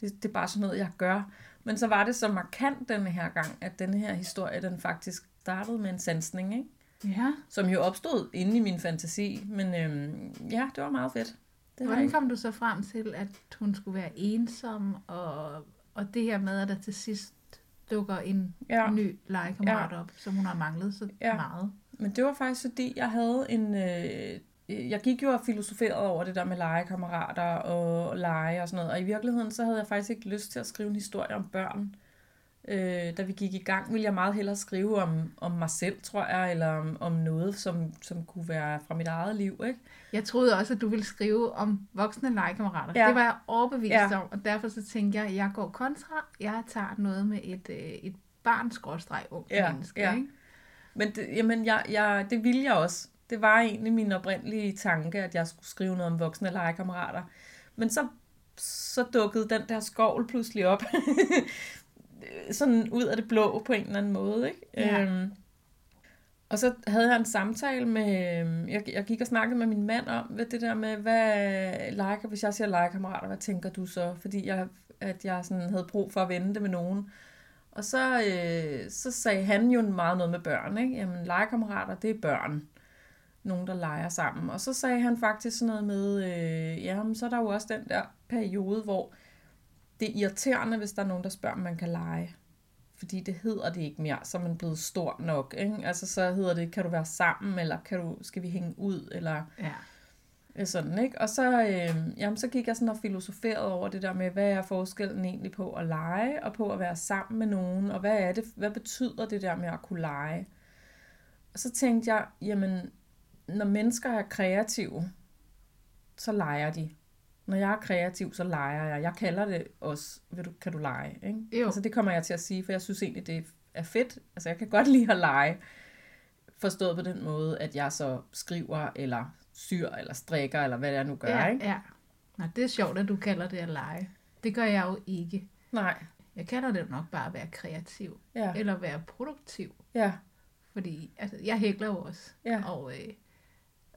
det, det er bare sådan noget, jeg gør. Men så var det så markant denne her gang, at denne her historie, den faktisk startede med en sansning, ikke? Ja. som jo opstod inde i min fantasi. Men øhm, ja, det var meget fedt. Det Hvordan kom du så frem til, at hun skulle være ensom, og, og det her med, at der til sidst dukker en Ja. ny legekammerat ja. op, som hun har manglet så ja. meget? Men det var faktisk fordi, jeg havde en... Øh, jeg gik jo og filosoferede over det der med legekammerater og lege og sådan noget. Og i virkeligheden, så havde jeg faktisk ikke lyst til at skrive en historie om børn. Øh, da vi gik i gang, ville jeg meget hellere skrive om, om mig selv, tror jeg, eller om, om noget, som, som kunne være fra mit eget liv, ikke? Jeg troede også, at du ville skrive om voksne legekammerater. Ja. Det var jeg overbevist Ja. om, og derfor så tænkte jeg, at jeg går kontra. Jeg tager noget med et, øh, et barn ung Ja, menneske. ja. Ikke? Men det, jamen, jeg, jeg, det ville jeg også. Det var egentlig min oprindelige tanke, at jeg skulle skrive noget om voksne legekammerater. Men så, så dukkede den der skovl pludselig op. Sådan ud af det blå på en eller anden måde. Ikke? Ja. Øhm, og så havde jeg en samtale med, jeg, jeg gik og snakkede med min mand om hvad det der med, hvad leger, hvis jeg siger legekammerater, hvad tænker du så? Fordi jeg, at jeg sådan havde brug for at vende det med nogen. Og så, øh, så sagde han jo meget noget med børn, ikke? Jamen, legekammerater, det er børn. Nogen, der leger sammen. Og så sagde han faktisk sådan noget med, øh, jamen, så er der jo også den der periode, hvor det er irriterende, hvis der er nogen, der spørger, om man kan lege. Fordi det hedder det ikke mere, så er man blevet stor nok, ikke? Altså, så hedder det, kan du være sammen, eller kan du, skal vi hænge ud, eller... Ja. Øh, Sådan, ikke? Og så, øh, jamen, så gik jeg sådan og filosoferede over det der med, hvad er forskellen egentlig på at lege og på at være sammen med nogen, og hvad er det, hvad betyder det der med at kunne lege? Og så tænkte jeg, jamen, når mennesker er kreative, så leger de. Når jeg er kreativ, så leger jeg. Jeg kalder det også, vil du, kan du lege? Ikke? Jo. Altså det kommer jeg til at sige, for jeg synes egentlig, det er fedt. Altså jeg kan godt lide at lege. Forstået på den måde, at jeg så skriver, eller syr, eller strikker, eller hvad det er nu gør. ja, ikke? ja. Nå, det er sjovt, at du kalder det at lege. Det gør jeg jo ikke. Nej. Jeg kalder det nok bare at være kreativ. Ja. Eller være produktiv. Ja. Fordi altså, jeg hækler jo også. Ja. Og øh,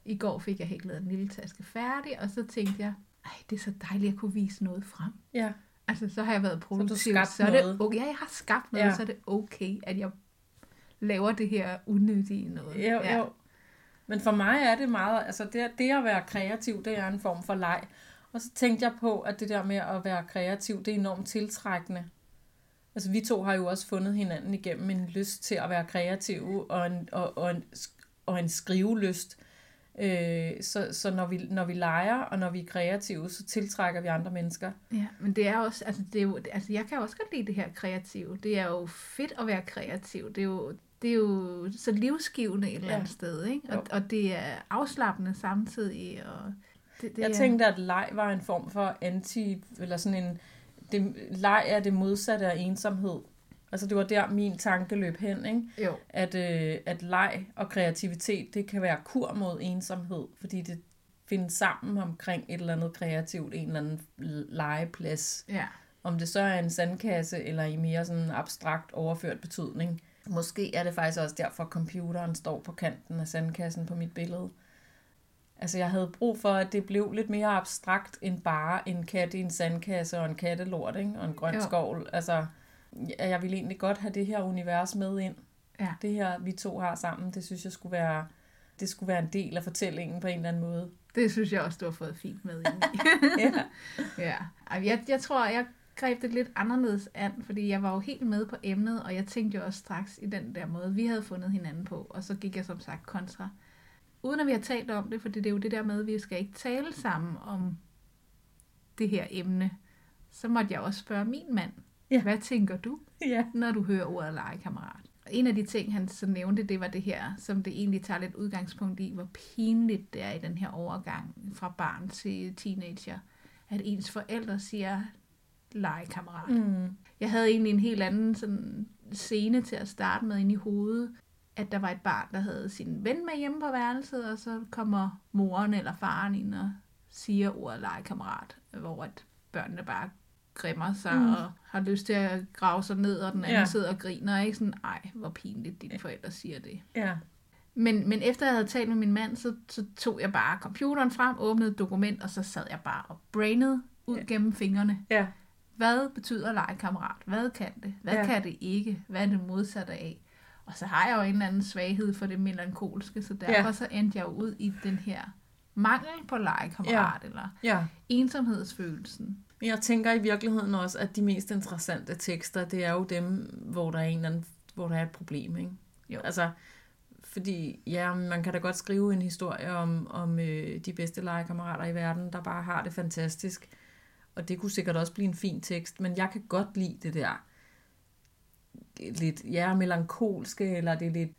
i går fik jeg hæklet en lille taske færdig, og så tænkte jeg, ej, det er så dejligt at kunne vise noget frem. Ja. Altså, så har jeg været produktiv. skabt så er det okay. Ja, jeg har skabt noget, ja. så er det okay, at jeg laver det her unødige noget. Jo, ja. jo. Men for mig er det meget, altså det, det at være kreativ, det er en form for leg. Og så tænkte jeg på, at det der med at være kreativ, det er enormt tiltrækkende. Altså vi to har jo også fundet hinanden igennem en lyst til at være kreative og en, og, og en, og en skrivelyst. Øh, så så når, vi, når vi leger og når vi er kreative, så tiltrækker vi andre mennesker. Ja, men det er også, altså, det er jo, altså jeg kan også godt lide det her kreative. Det er jo fedt at være kreativ. Det er jo, det er jo så livsgivende et eller andet sted, ikke? Jo. Og, og det er afslappende samtidig. Og det, det Jeg er, tænkte, at leg var en form for anti, eller sådan en, det, leg er det modsatte af ensomhed. Altså det var der min tanke løb hen, ikke? Jo, At, øh, at leg og kreativitet, det kan være kur mod ensomhed, fordi det findes sammen omkring et eller andet kreativt, en eller anden legeplads. ja. Om det så er en sandkasse, eller i mere sådan abstrakt overført betydning. Måske er det faktisk også derfor, at computeren står på kanten af sandkassen på mit billede. Altså, jeg havde brug for, at det blev lidt mere abstrakt end bare en kat i en sandkasse og en kattelort, ikke? Og en grøn Jo. skovl. Altså, jeg jeg ville egentlig godt have det her univers med ind. Ja. Det her, vi to har sammen, det synes jeg skulle være, det skulle være en del af fortællingen på en eller anden måde. Det synes jeg også, du har fået fint med ind i. Ja. ja. Jeg, jeg tror, jeg greb det lidt anderledes an, fordi jeg var jo helt med på emnet, og jeg tænkte jo også straks i den der måde, vi havde fundet hinanden på, og så gik jeg som sagt kontra. Uden at vi har talt om det, for det er jo det der med, at vi skal ikke tale sammen om det her emne, så måtte jeg også spørge min mand, Ja. hvad tænker du, ja. når du hører ordet legekammerat? Og en af de ting, han så nævnte, det var det her, som det egentlig tager lidt udgangspunkt i, hvor pinligt det er i den her overgang fra barn til teenager, at ens forældre siger legekammerat. Mm. Jeg havde egentlig en helt anden sådan, scene til at starte med ind i hovedet, at der var et barn, der havde sin ven med hjemme på værelset, og så kommer moren eller faren ind og siger ordet legekammerat, hvor at børnene bare grimmer sig Mm. og har lyst til at grave sig ned, og den anden Ja. sidder og griner, ikke sådan, ej, hvor pinligt dine forældre siger det. Ja. Men, men efter jeg havde talt med min mand, så, så tog jeg bare computeren frem, åbnede et dokument, og så sad jeg bare og brainede ud Ja. gennem fingrene. Ja. Hvad betyder legekammerat? Hvad kan det? Hvad Ja. kan det ikke? Hvad er det modsatte af? Og så har jeg jo en eller anden svaghed for det melankolske, så derfor Ja. ja. så endte jeg jo ud i den her mangel på legekammerat, ja. eller Ja. ensomhedsfølelsen. Men Jeg tænker i virkeligheden også, at de mest interessante tekster, det er jo dem, hvor der er, en eller anden, hvor der er et problem, ikke? Jo. Altså, fordi ja, man kan da godt skrive en historie om, om øh, de bedste legekammerater i verden, der bare har det fantastisk. Og det kunne sikkert også blive en fin tekst, men jeg kan godt lide det der lidt, ja, melankolske, eller det er lidt,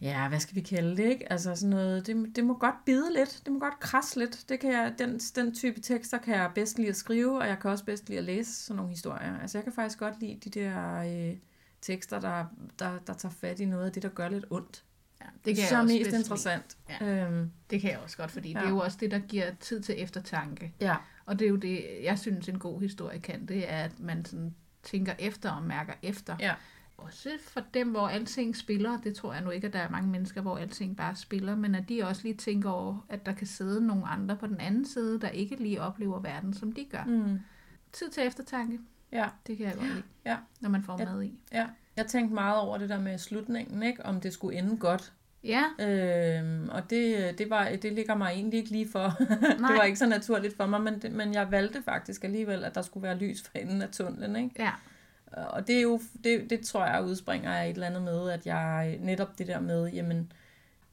ja, hvad skal vi kalde det, ikke? Altså sådan noget, det, det må godt bide lidt, det må godt krasse lidt. Det kan jeg, den, den type tekster kan jeg bedst lide at skrive, og jeg kan også bedst lide at læse sådan nogle historier. Altså jeg kan faktisk godt lide de der øh, tekster, der, der, der tager fat i noget af det, der gør lidt ondt. Ja, Det, kan synes jeg er også mest interessant. Ja. Øhm, Det kan jeg også godt, fordi. Ja. det er jo også det, der giver tid til eftertanke. ja, Og det er jo det, jeg synes, en god historie kan, det er, at man sådan tænker efter og mærker efter. Ja. Også for dem, hvor alting spiller, det tror jeg nu ikke, at der er mange mennesker, hvor alting bare spiller, men at de også lige tænker over, at der kan sidde nogle andre på den anden side, der ikke lige oplever verden, som de gør. mm, Tid til eftertanke, ja, det kan jeg godt lide, Ja. når man får Ja. mad i. ja. Jeg tænkte meget over det der med slutningen, ikke? om det skulle ende godt. Ja, Øhm, og det, det, var, det ligger mig egentlig ikke lige for. det var ikke så naturligt for mig, men, det, men jeg valgte faktisk alligevel, at der skulle være lys for enden af tunnelen. Ikke? ja, Og det er jo, det, det tror jeg udspringer af et eller andet med, at jeg netop det der med, jamen,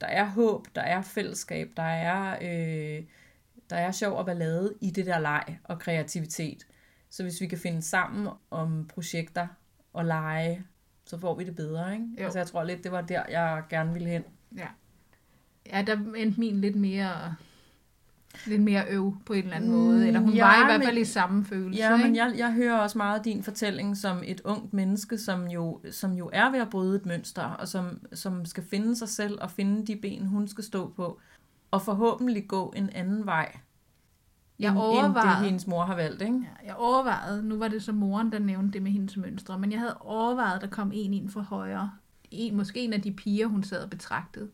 der er håb, der er fællesskab, der er øh, der er sjov og ballade i det der leg og kreativitet. Så hvis vi kan finde sammen om projekter og lege, så får vi det bedre, ikke? Jo. Altså jeg tror lidt, det var der, jeg gerne ville hen. Ja. Ja, der endte min lidt mere lidt mere øv på en eller anden Mm, måde. Eller hun ja, var i hvert men- fald i samme følelse. Ja, men ikke? jeg, jeg hører også meget din fortælling som et ungt menneske, som jo, som jo er ved at bryde et mønster, og som, som skal finde sig selv og finde de ben, hun skal stå på, og forhåbentlig gå en anden vej, Jeg end, end det overvejede- hendes mor har valgt, ikke? Ja, jeg overvejede, nu var det så moren, der nævnte det med hendes mønstre, men jeg havde overvejet, at der kom en ind fra højre. En, måske en af de piger, hun sad og betragtede,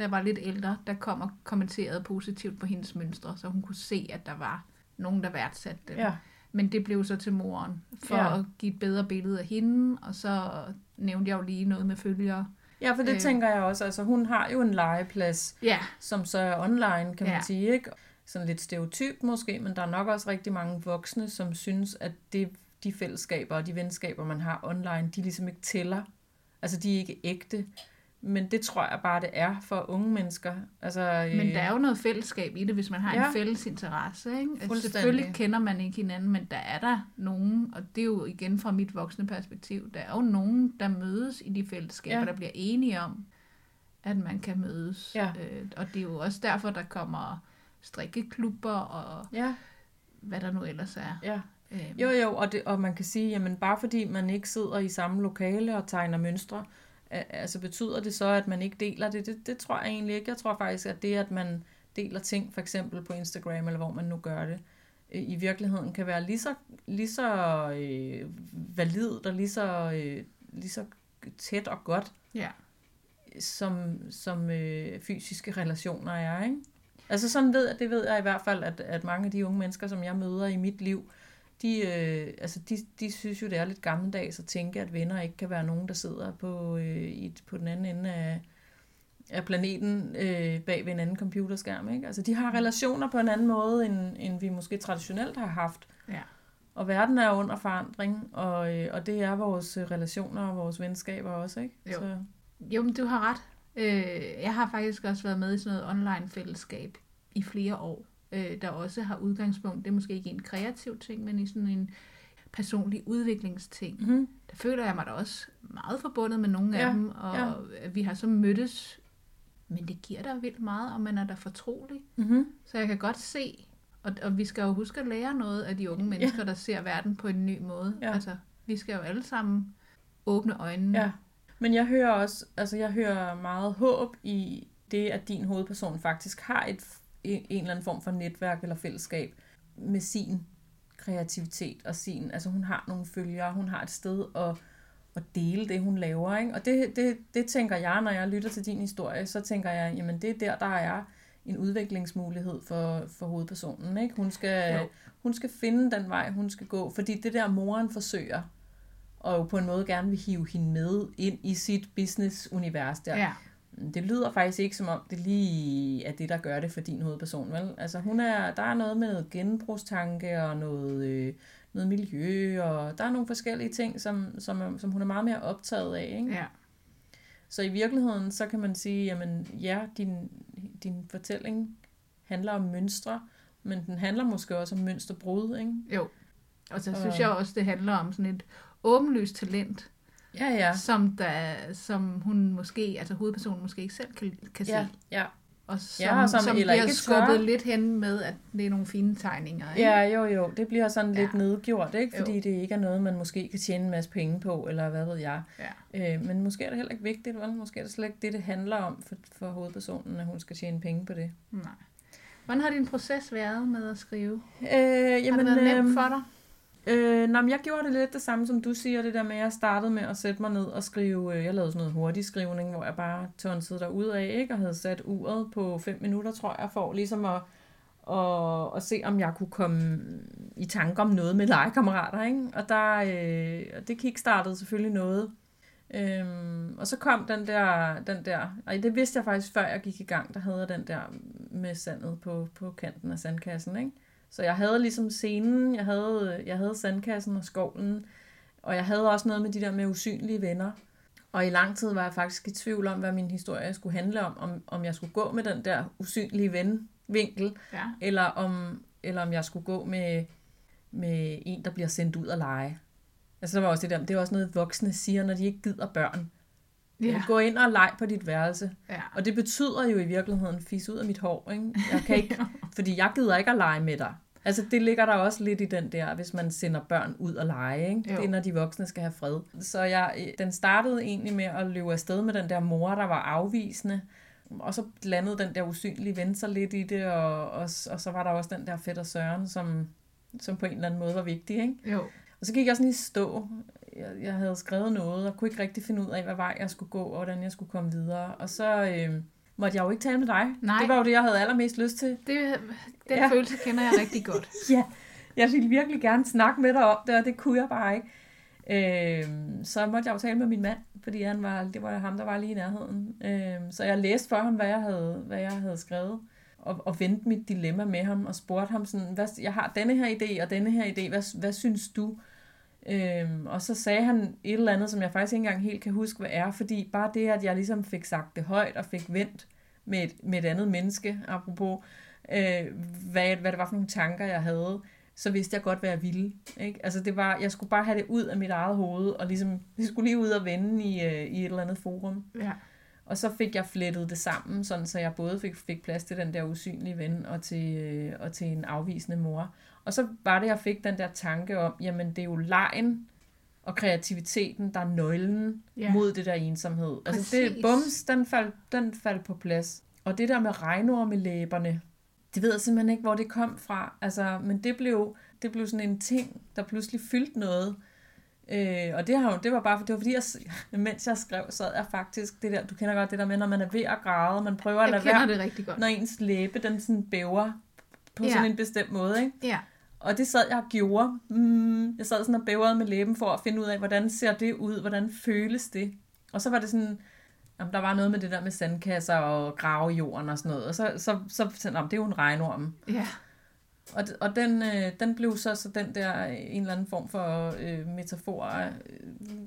der var lidt ældre, der kom og kommenterede positivt på hendes mønstre, så hun kunne se, at der var nogen, der værdsatte det. Ja. Men det blev så til moren, for Ja. at give et bedre billede af hende, og så nævnte jeg jo lige noget med følgere. Ja, for det Øh. tænker jeg også. Altså, hun har jo en legeplads, Ja, som så er online, kan man Ja. sige, ikke? Sådan lidt stereotypt måske, men der er nok også rigtig mange voksne, som synes, at det, de fællesskaber og de venskaber, man har online, de ligesom ikke tæller. Altså, de er ikke ægte. Men det tror jeg bare, det er for unge mennesker. Altså, men der er jo noget fællesskab i det, hvis man har ja. En fælles interesse. Ikke? Altså, selvfølgelig kender man ikke hinanden, men der er der nogen, og det er jo igen fra mit voksne perspektiv, der er jo nogen, der mødes i de fællesskaber, ja. Der bliver enige om, at man kan mødes. Ja. Øh, og det er jo også derfor, der kommer strikkeklubber og Ja, hvad der nu ellers er. ja. Øh, Jo, jo, og, det, og man kan sige, jamen bare fordi man ikke sidder i samme lokale og tegner mønstre, altså betyder det så, at man ikke deler det? Det, det tror jeg egentlig ikke. Jeg tror faktisk, at det, at man deler ting, for eksempel på Instagram, eller hvor man nu gør det, i virkeligheden kan være lige så, lige så øh, validt og lige så, øh, lige så tæt og godt, ja. som, som øh, fysiske relationer er, ikke? Altså sådan ved jeg, det ved jeg i hvert fald, at, at mange af de unge mennesker, som jeg møder i mit liv, de, øh, altså de, de synes jo, det er lidt gammeldags at tænke, at venner ikke kan være nogen, der sidder på, øh, i, på den anden ende af, af planeten øh, bag ved en anden computerskærm. Ikke? Altså de har relationer på en anden måde, end, end vi måske traditionelt har haft. Ja. Og verden er under forandring, og, øh, og det er vores øh, relationer og vores venskaber også. Ikke? Jo. Så, Jo, men du har ret. Øh, jeg har faktisk også været med i sådan noget online-fællesskab i flere år, øh, der også har udgangspunkt, det er måske ikke en kreativ ting, men i sådan en personlig udviklingsting. mm-hmm. Der føler jeg mig da også meget forbundet med nogle af Ja, dem, og ja. vi har så mødtes, men det giver da vildt meget, og man er da fortrolig. Mm-hmm. Så jeg kan godt se, og, og vi skal jo huske at lære noget af de unge mennesker, der ser verden på en ny måde. Ja. Altså, vi skal jo alle sammen åbne øjnene. Ja, men jeg hører også, altså jeg hører meget håb i det, at din hovedperson faktisk har et, en eller anden form for netværk eller fællesskab med sin kreativitet og sin, altså hun har nogle følgere, hun har et sted at, at dele det, hun laver, ikke? Og det, det, det tænker jeg, når jeg lytter til din historie, så tænker jeg, jamen det er der, der er en udviklingsmulighed for, for hovedpersonen, ikke? Hun skal, Jo. hun skal finde den vej, hun skal gå, fordi det der moren forsøger, og jo på en måde gerne vil hive hende med ind i sit business-univers der. ja. Det lyder faktisk ikke som om, det lige er det, der gør det for din hovedperson, vel? Altså, hun er, der er noget med noget genbrugstanke og noget, øh, noget miljø, og der er nogle forskellige ting, som, som, som hun er meget mere optaget af, ikke? ja. Så i virkeligheden, så kan man sige, jamen ja, din, din fortælling handler om mønstre, men den handler måske også om mønsterbrud, ikke? Jo. Og så Og- synes jeg også, det handler om sådan et åbenlyst talent, Ja, ja. som, der, som hun måske, altså hovedpersonen måske ikke selv kan, kan se. Ja, ja. Og som, Ja, og som som heller bliver ikke skubbet tør. lidt hen med, at det er nogle fine tegninger. Ikke? Ja, jo, jo. Det bliver sådan lidt Ja. nedgjort, ikke? Fordi Jo. det ikke er noget, man måske kan tjene en masse penge på, eller hvad ved jeg. Ja. Øh, men måske er det heller ikke vigtigt, vel? Måske er det slet ikke det, det handler om for, for hovedpersonen, at hun skal tjene penge på det. Nej. Hvordan har din proces været med at skrive? Øh, Jamen, har det været nemt øhm, for dig? Øh, nej, men jeg gjorde det lidt det samme, som du siger, det der med, at jeg startede med at sætte mig ned og skrive, øh, jeg lavede sådan noget hurtig skrivning, hvor jeg bare tonsede derud af, ikke? og havde sat uret på 5 minutter, tror jeg, for ligesom at, og, og se, om jeg kunne komme i tanke om noget med legekammerater, ikke? Og der, øh, og det kickstartede selvfølgelig noget. Øhm, og så kom den der, den der, og det vidste jeg faktisk før jeg gik i gang, der havde jeg den der med sandet på, på kanten af sandkassen, ikke? Så jeg havde ligesom scenen, jeg havde, jeg havde sandkassen og skovlen, og jeg havde også noget med de der med usynlige venner. Og i lang tid var jeg faktisk i tvivl om, hvad min historie skulle handle om, om, om jeg skulle gå med den der usynlige ven vinkel, Ja. eller om, eller om jeg skulle gå med, med en, der bliver sendt ud at lege. Altså, der var også det der, det er også noget, voksne siger, når de ikke gider børn. Ja. Gå ind og leg på dit værelse. ja. Og det betyder jo i virkeligheden, fis ud af mit hår, ikke? Jeg kan ikke, fordi jeg gider ikke at lege med dig. Altså, det ligger der også lidt i den der, hvis man sender børn ud og lege, ikke? Jo. Det er, når de voksne skal have fred. Så jeg, den startede egentlig med at løbe afsted med den der mor, der var afvisende. Og så landede den der usynlige ven sig lidt i det, og, og, og så var der også den der fætter Søren, som, som på en eller anden måde var vigtig, ikke? Jo. Og så gik jeg sådan i stå. Jeg, jeg havde skrevet noget, og kunne ikke rigtig finde ud af, hvad vej jeg skulle gå, og hvordan jeg skulle komme videre. Og så øh, måtte jeg jo ikke tale med dig. Nej. Det var jo det, jeg havde allermest lyst til. Det, den Ja. følelse kender jeg rigtig godt. Ja, jeg ville virkelig gerne snakke med dig om det, og det kunne jeg bare ikke. Øh, så måtte jeg jo tale med min mand, fordi han var, det var ham, der var lige i nærheden. Øh, så jeg læste for ham, hvad jeg havde, hvad jeg havde skrevet, og, og vendte mit dilemma med ham, og spurgte ham sådan, hvad, jeg har denne her idé, og denne her idé, hvad, hvad synes du? Øhm, og så sagde han et eller andet, som jeg faktisk ikke engang helt kan huske, hvad er, fordi bare det, at jeg ligesom fik sagt det højt, og fik vendt med et, med et andet menneske, apropos, øh, hvad, hvad det var for nogle tanker, jeg havde, så vidste jeg godt, hvad jeg ville. Ikke? Altså det var, jeg skulle bare have det ud af mit eget hoved, og ligesom, det skulle lige ud og vende i, øh, i et eller andet forum. Ja. Og så fik jeg flettet det sammen, sådan, så jeg både fik, fik plads til den der usynlige ven og til, øh, og til en afvisende mor. Og så var det, jeg fik den der tanke om, jamen det er jo lejen og kreativiteten, der er nøglen Ja. mod det der ensomhed. Altså det, Præcis. bums, den faldt, den faldt på plads. Og det der med regnorm i læberne, det ved jeg simpelthen ikke, hvor det kom fra. Altså, men det blev, det blev sådan en ting, der pludselig fyldte noget. Øh, og det, har, jo- det var bare, det var fordi, jeg, mens jeg skrev, sad jeg faktisk, det der, du kender godt det der med, når man er ved at græde, man prøver at Jeg lade kender være, det rigtig godt. når ens læbe, den sådan bæver på Ja. sådan en bestemt måde, ikke? Ja. Og det sad jeg og gjorde. Mm, jeg sad sådan og bævrede med læben for at finde ud af, hvordan ser det ud, hvordan føles det. Og så var det sådan, jamen, der var noget med det der med sandkasser og grave jorden og sådan noget. Og så, så, så, så jamen, det er jo en regnorm. Ja. Og, og den, øh, den blev så, så den der øh, en eller anden form for øh, metafor, øh,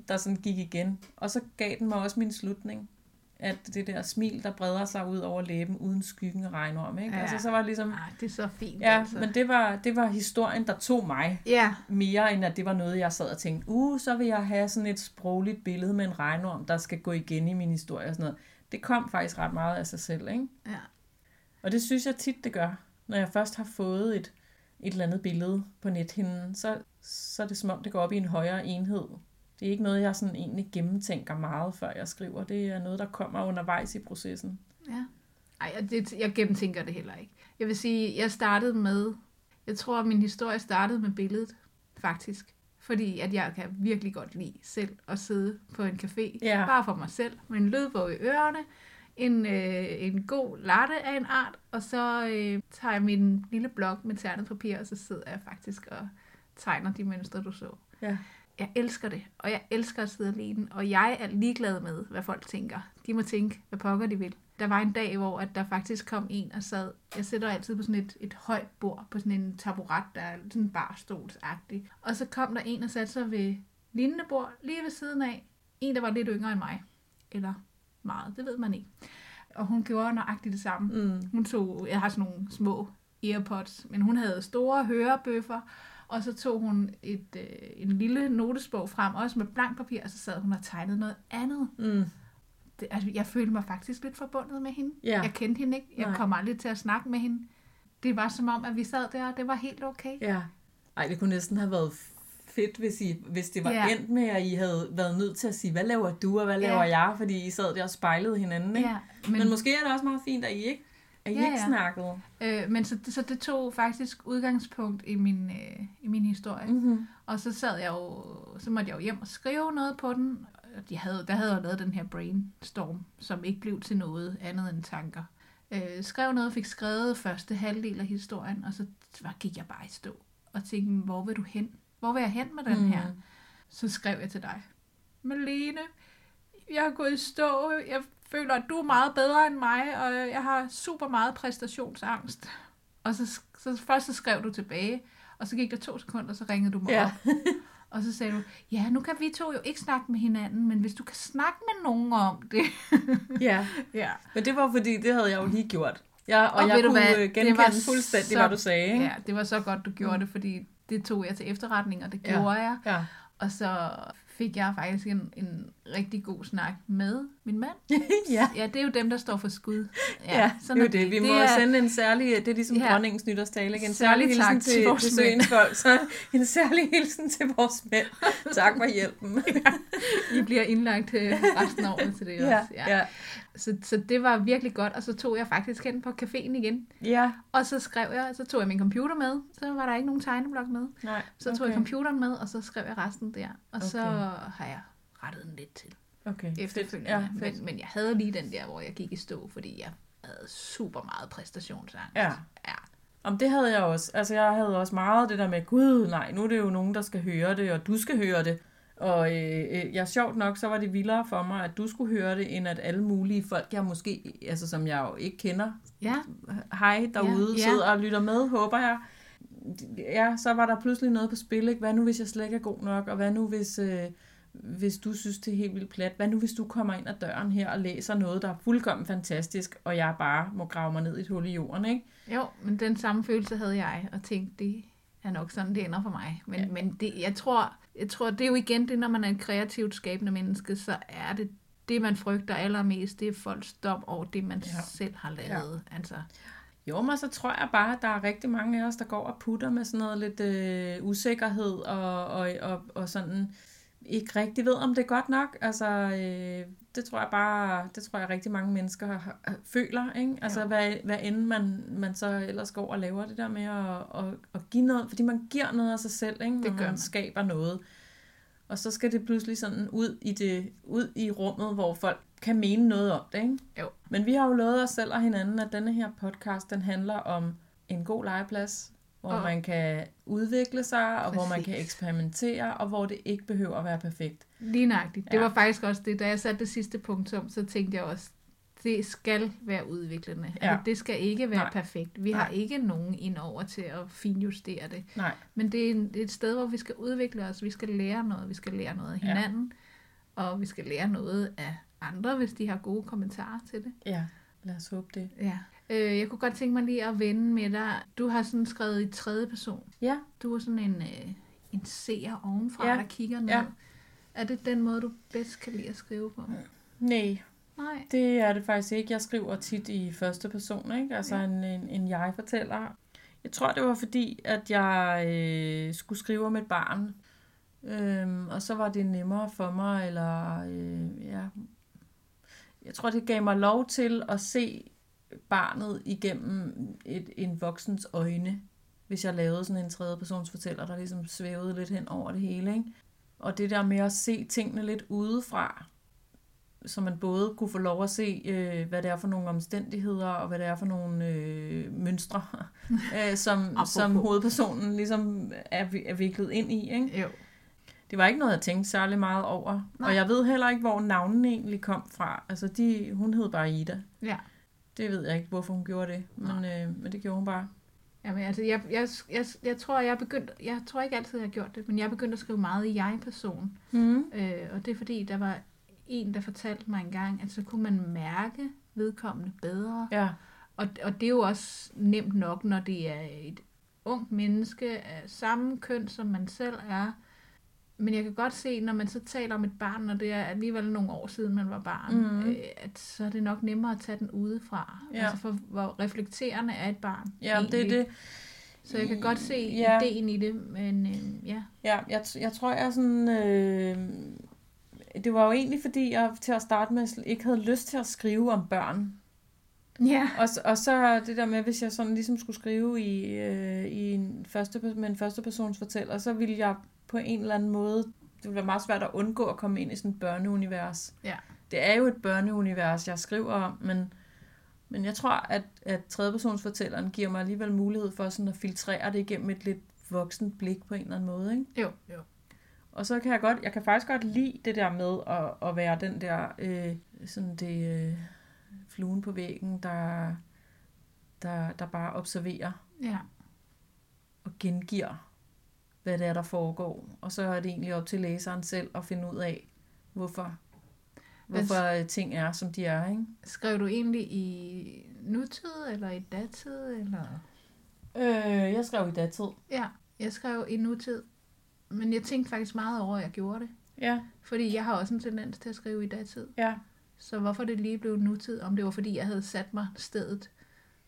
der sådan gik igen. Og så gav den mig også min slutning. At det der smil, der breder sig ud over læben uden skyggen af regnorm. Ikke? Ja. Altså, så var det ligesom, Ej, det er så fint. ja, altså. men det var, det var historien, der tog mig Ja, mere end at det var noget, jeg sad og tænkte, uh, så vil jeg have sådan et sprogligt billede med en regnorm, der skal gå igen i min historie og sådan noget. Det kom faktisk ret meget af sig selv, ikke? ja. Og det synes jeg tit, det gør. Når jeg først har fået et, et eller andet billede på nethinden, så, så er det som om, det går op i en højere enhed. Det er ikke noget, jeg sådan egentlig gennemtænker meget, før jeg skriver. Det er noget, der kommer undervejs i processen. Ja. Ej, det, jeg gennemtænker det heller ikke. Jeg vil sige, jeg startede med, jeg tror, min historie startede med billedet, faktisk. Fordi at jeg kan virkelig godt lide selv at sidde på en café, Ja. bare for mig selv, med en lydbog i ørerne, en, øh, en god latte af en art, og så øh, tager jeg min lille blok med ternet papir, og så sidder jeg faktisk og tegner de mønstre, du så. Ja. Jeg elsker det, og jeg elsker at sidde alene, og jeg er ligeglad med, hvad folk tænker. De må tænke, hvad pokker de vil. Der var en dag, hvor at der faktisk kom en og sad, jeg sætter altid på sådan et, et højt bord, på sådan en taburet, der er sådan barstolsagtig. Og så kom der en og satte sig ved lignende bord, lige ved siden af. En, der var lidt yngre end mig. Eller meget, det ved man ikke. Og hun gjorde nøjagtigt det samme. Mm. Hun tog, jeg har sådan nogle små earpods, men hun havde store hørebøffer, og så tog hun et, øh, en lille notesbog frem, også med blank papir, og så sad hun og tegnede noget andet. Mm. Det, altså, jeg følte mig faktisk lidt forbundet med hende. Ja. Jeg kendte hende ikke. Jeg Nej. kom aldrig til at snakke med hende. Det var som om, at vi sad der, og det var helt okay. Ja. Ej, det kunne næsten have været fedt, hvis, I, hvis det var Ja. endt med, at I havde været nødt til at sige, hvad laver du, og hvad Ja. laver jeg? Fordi I sad der og spejlede hinanden, ikke? Ja, Men, men, Men måske er det også meget fint, at I ikke, at I Ja, ikke ja. snakkede. øh, men så, så det tog faktisk udgangspunkt i min, øh, i min historie. Mm-hmm. Og så sad jeg jo, så måtte jeg jo hjem og skrive noget på den. De havde, der havde jeg jo lavet den her brainstorm, som ikke blev til noget andet end tanker. Øh, skrev noget, fik skrevet første halvdel af historien, og så var- gik jeg bare i stå og tænkte, hvor vil du hen? Hvor vil jeg hen med den Mm. her? Så skrev jeg til dig. Malene, jeg har gået i stå. Jeg føler, at du er meget bedre end mig, og jeg har super meget præstationsangst. Og så, så først så skrev du tilbage, og så gik der to sekunder, så ringede du mig Ja. op. Og så sagde du, ja, nu kan vi to jo ikke snakke med hinanden, men hvis du kan snakke med nogen om det. Ja, ja. men det var fordi, det havde jeg jo lige gjort. Ja, og, Og jeg ved kunne hvad, det genkende var fuldstændig, så- hvad du sagde. Ikke? Ja, det var så godt, du gjorde det, fordi det tog jeg til efterretning, og det Ja. gjorde jeg. Ja. Og så fik jeg faktisk en, en rigtig god snak med min mand. ja. Ja, det er jo dem, der står for skud. Ja, ja det er jo det. Vi må er, sende en særlig, det er ligesom Ja. ja. dronningens nytårstale, ikke? En Særlig særlig, tak hilsen til til vores besøgende folk, så en særlig hilsen til vores mænd. Tak for hjælpen. I bliver indlagt til resten af året til det ja, også. ja. Så, så det var virkelig godt, og så tog jeg faktisk hen på caféen igen. ja. Og så skrev jeg, så tog jeg min computer med, så var der ikke nogen tegneblok med. Nej, Så tog jeg computeren med, og så skrev jeg resten der. Og så Okay. har jeg rettet den lidt til Okay, efterfølgende. Ja, fedt. men, men jeg havde lige den der, hvor jeg gik i stå, fordi jeg havde super meget præstationsangst. Ja. ja. Om det havde jeg også. Altså, jeg havde også meget det der med, gud, nej, nu er det jo nogen, der skal høre det, og du skal høre det. Og øh, øh, ja, sjovt nok, så var det vildere for mig, at du skulle høre det, end at alle mulige folk, jeg måske, altså som jeg jo ikke kender, Ja, hej derude, Ja, ja, ja. sidder og lytter med, håber jeg. Ja, så var der pludselig noget på spil, ikke? Hvad nu, hvis jeg slet ikke er god nok? Og hvad nu, hvis, øh, hvis du synes, det er helt vildt plat? Hvad nu, hvis du kommer ind ad døren her og læser noget, der er fuldkommen fantastisk, og jeg bare må grave mig ned i et hul i jorden, ikke? jo, men den samme følelse havde jeg, og tænkte, det er nok sådan, det ender for mig. Men, ja. Men det, jeg, tror, jeg tror, det er jo igen det, når man er et kreativt skabende menneske, så er det det, man frygter allermest, det er folks dom over det, man. Ja. selv har lavet. Ja. Altså, Jo, men så tror jeg bare, at der er rigtig mange af os, der går og putter med sådan noget lidt øh, usikkerhed og, og, og, og sådan ikke rigtig ved, om det er godt nok. Altså, øh, det tror jeg bare, det tror jeg rigtig mange mennesker har, har, føler, ikke? Altså, Ja. hvad, hvad end man, man så ellers går og laver det der med at, at, at give noget, fordi man giver noget af sig selv, ikke? Når Det gør man man. skaber noget. Og så skal det pludselig sådan ud i, det, ud i rummet, hvor folk kan mene noget om det, ikke? Jo. Men vi har jo lovet os selv og hinanden, at denne her podcast, den handler om en god legeplads, hvor Og- og man kan udvikle sig, og hvor man Præcis. kan eksperimentere, og hvor det ikke behøver at være perfekt. Lige nøjagtigt. Det Ja. var faktisk også det, da jeg satte det sidste punktum, så tænkte jeg også, det skal være udviklende. Ja. Ja. Altså, det skal ikke være Nej. Perfekt. Vi har Nej. ikke nogen indover til at finjustere det. Nej, Men det er, det et sted, hvor vi skal udvikle os. Vi skal lære noget. Vi skal lære noget af Ja. hinanden. Ja. Og vi skal lære noget af andre, hvis de har gode kommentarer til det. ja, lad os håbe det. Ja. Øh, jeg kunne godt tænke mig lige at vende med dig. Du har sådan skrevet i tredje person. Ja, Du er sådan en, øh, en seer ovenfra, Ja. der kigger ned. Ja. Er det den måde, du bedst kan lide at skrive på? nej, Nej. det er det faktisk ikke. Jeg skriver tit i første person, ikke? Altså Ja. en, en, en jeg-fortæller. Jeg tror, det var fordi, at jeg øh, skulle skrive om et barn. Øhm, og så var det nemmere for mig, eller øh, ja. Jeg tror, det gav mig lov til at se barnet igennem et, en voksens øjne, hvis jeg lavede sådan en tredje persons fortæller, der ligesom svævede lidt hen over det hele. Ikke? Og det der med at se tingene lidt udefra, så man både kunne få lov at se, øh, hvad det er for nogle omstændigheder, og hvad det er for nogle øh, mønstre, øh, som, som hovedpersonen ligesom er, er viklet ind i. Ikke? Jo. Det var ikke noget, jeg tænkte særlig meget over. Nej. Og jeg ved heller ikke, hvor navnene egentlig kom fra. Altså, de, hun hed bare Ida. Ja. Det ved jeg ikke, hvorfor hun gjorde det, men, øh, men det gjorde hun bare. Jamen, altså, jeg, jeg, jeg, jeg tror, jeg er begyndt, jeg tror ikke altid, jeg har gjort det, men jeg er begyndt at skrive meget i jeg-person. Mm. Øh, og det er fordi, der var en, der fortalte mig engang, at så kunne man mærke vedkommende bedre. Ja, Og, og det er jo også nemt nok, når det er et ungt menneske af samme køn, som man selv er. Men jeg kan godt se, når man så taler om et barn, når det er alligevel nogle år siden, man var barn, Mhm. øh, at så er det nok nemmere at tage den udefra. Ja. Altså for hvor reflekterende er et barn ja det er egentlig. det. Så jeg kan godt se Ja. ideen i det, men øh, ja. Ja, jeg, jeg tror, jeg er sådan... Øh, det var jo egentlig, fordi jeg til at starte med ikke havde lyst til at skrive om børn. Ja. Og, og så det der med, hvis jeg sådan ligesom skulle skrive i, øh, i en første, med en første persons fortæller, så ville jeg på en eller anden måde, det ville være meget svært at undgå at komme ind i sådan et børneunivers. Ja. Det er jo et børneunivers, jeg skriver om, men, men jeg tror, at, at tredjepersonsfortælleren giver mig alligevel mulighed for sådan at filtrere det igennem et lidt voksen blik på en eller anden måde. Ikke? Jo, jo. Og så kan jeg godt, jeg kan faktisk godt lide det der med at, at være den der, øh, sådan det øh, fluen på væggen, der, der, der bare observerer Ja. og gengiver, hvad det er, der foregår. Og så er det egentlig op til læseren selv at finde ud af, hvorfor, hvorfor øh, ting er, som de er. Ikke? Skrev du egentlig i nutid, eller i datid, eller... Øh, jeg skrev i datid. Ja, jeg skrev i nutid. Men jeg tænkte faktisk meget over, at jeg gjorde det. Ja, Fordi jeg har også en tendens til at skrive i datid. ja. Så hvorfor det lige blev nutid, om det var fordi, jeg havde sat mig stedet,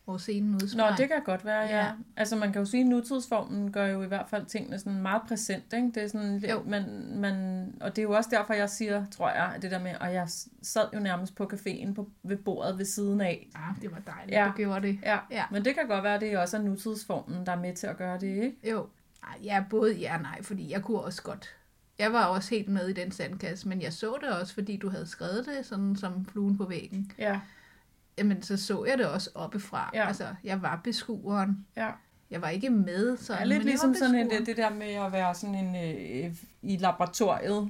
hvor scenen Nå, udsprang. det kan godt være, ja. Ja. ja. Altså man kan jo sige, at nutidsformen gør jo i hvert fald tingene sådan meget præsent, ikke? Det er sådan, Jo. man, man, og det er jo også derfor, jeg siger, tror jeg, at det der med, og jeg sad jo nærmest på caféen på, ved bordet ved siden af. Ah, det var dejligt, Ja. ja. du gjorde det. Ja. Ja. men det kan godt være, at det også er nutidsformen, der er med til at gøre det, ikke? Jo. Ej, ja, både ja og nej, fordi jeg kunne også godt. Jeg var også helt med i den sandkasse, men jeg så det også, fordi du havde skrevet det, sådan som fluen på væggen. Ja. Jamen, så så jeg det også oppefra. Ja. Altså, jeg var beskueren. Ja. Jeg var ikke med, så Det er lidt men ligesom sådan et, beskueren. det der med at være sådan en øh, i laboratoriet,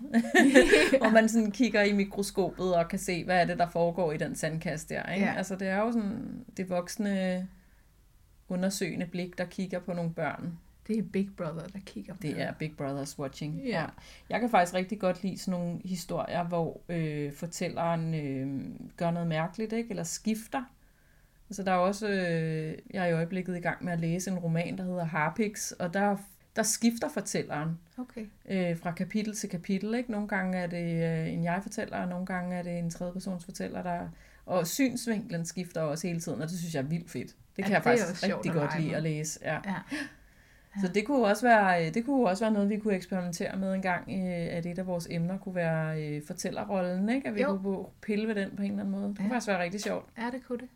hvor man sådan kigger i mikroskopet og kan se, hvad er det, der foregår i den sandkasse der. Ikke? Ja. Altså det er jo sådan det voksne undersøgende blik, der kigger på nogle børn. Det er Big Brother, der kigger på Det er Big Brother's watching. Ja. Jeg kan faktisk rigtig godt lide sådan nogle historier, hvor øh, fortælleren øh, gør noget mærkeligt, ikke? eller skifter. Altså der er også, øh, jeg er i øjeblikket i gang med at læse en roman, der hedder Harpix, og der, der skifter fortælleren Okay. øh, fra kapitel til kapitel. Ikke? Nogle gange er det øh, en jeg-fortæller, og nogle gange er det en tredjepersons fortæller, der... Og synsvinklen skifter også hele tiden, og det synes jeg er vildt fedt. Det kan Ja, jeg faktisk rigtig godt lide at læse. Ja. Ja. Så det kunne også være, det kunne også være noget, vi kunne eksperimentere med en gang, øh, at et af vores emner kunne være øh, fortællerrollen, ikke? At vi Jo. kunne pille ved den på en eller anden måde. Det kunne Ja. faktisk være rigtig sjovt. Ja, det kunne det.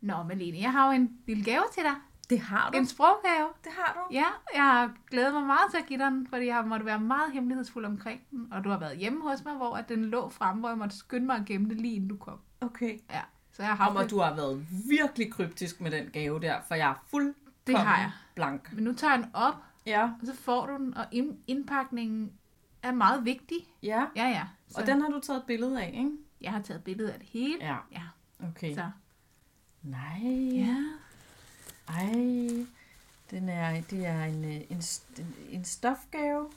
Nå, Malene, jeg har jo en lille gave til dig. Det har En sproggave. Det har du. Ja, jeg har glædet mig meget til at give dig den, fordi jeg måtte være meget hemmelighedsfuld omkring den. Og du har været hjemme hos mig, hvor at den lå fremme, hvor jeg måtte skynde mig at gemme det lige inden du kom. Okay. Ja, så jeg har haft og du har været virkelig kryptisk med den gave der, for jeg er fuldkommen Det har jeg. blank. Men nu tager jeg den op, Ja. og så får du den, og ind- indpakningen er meget vigtig. Ja. Ja, ja. Så Og den har du taget et billede af, ikke? jeg har taget billede af det hele. Ja. Ja, Okay. så. Nej. Ja. Ej. Den er, det er en, øh, en, en, en stofgave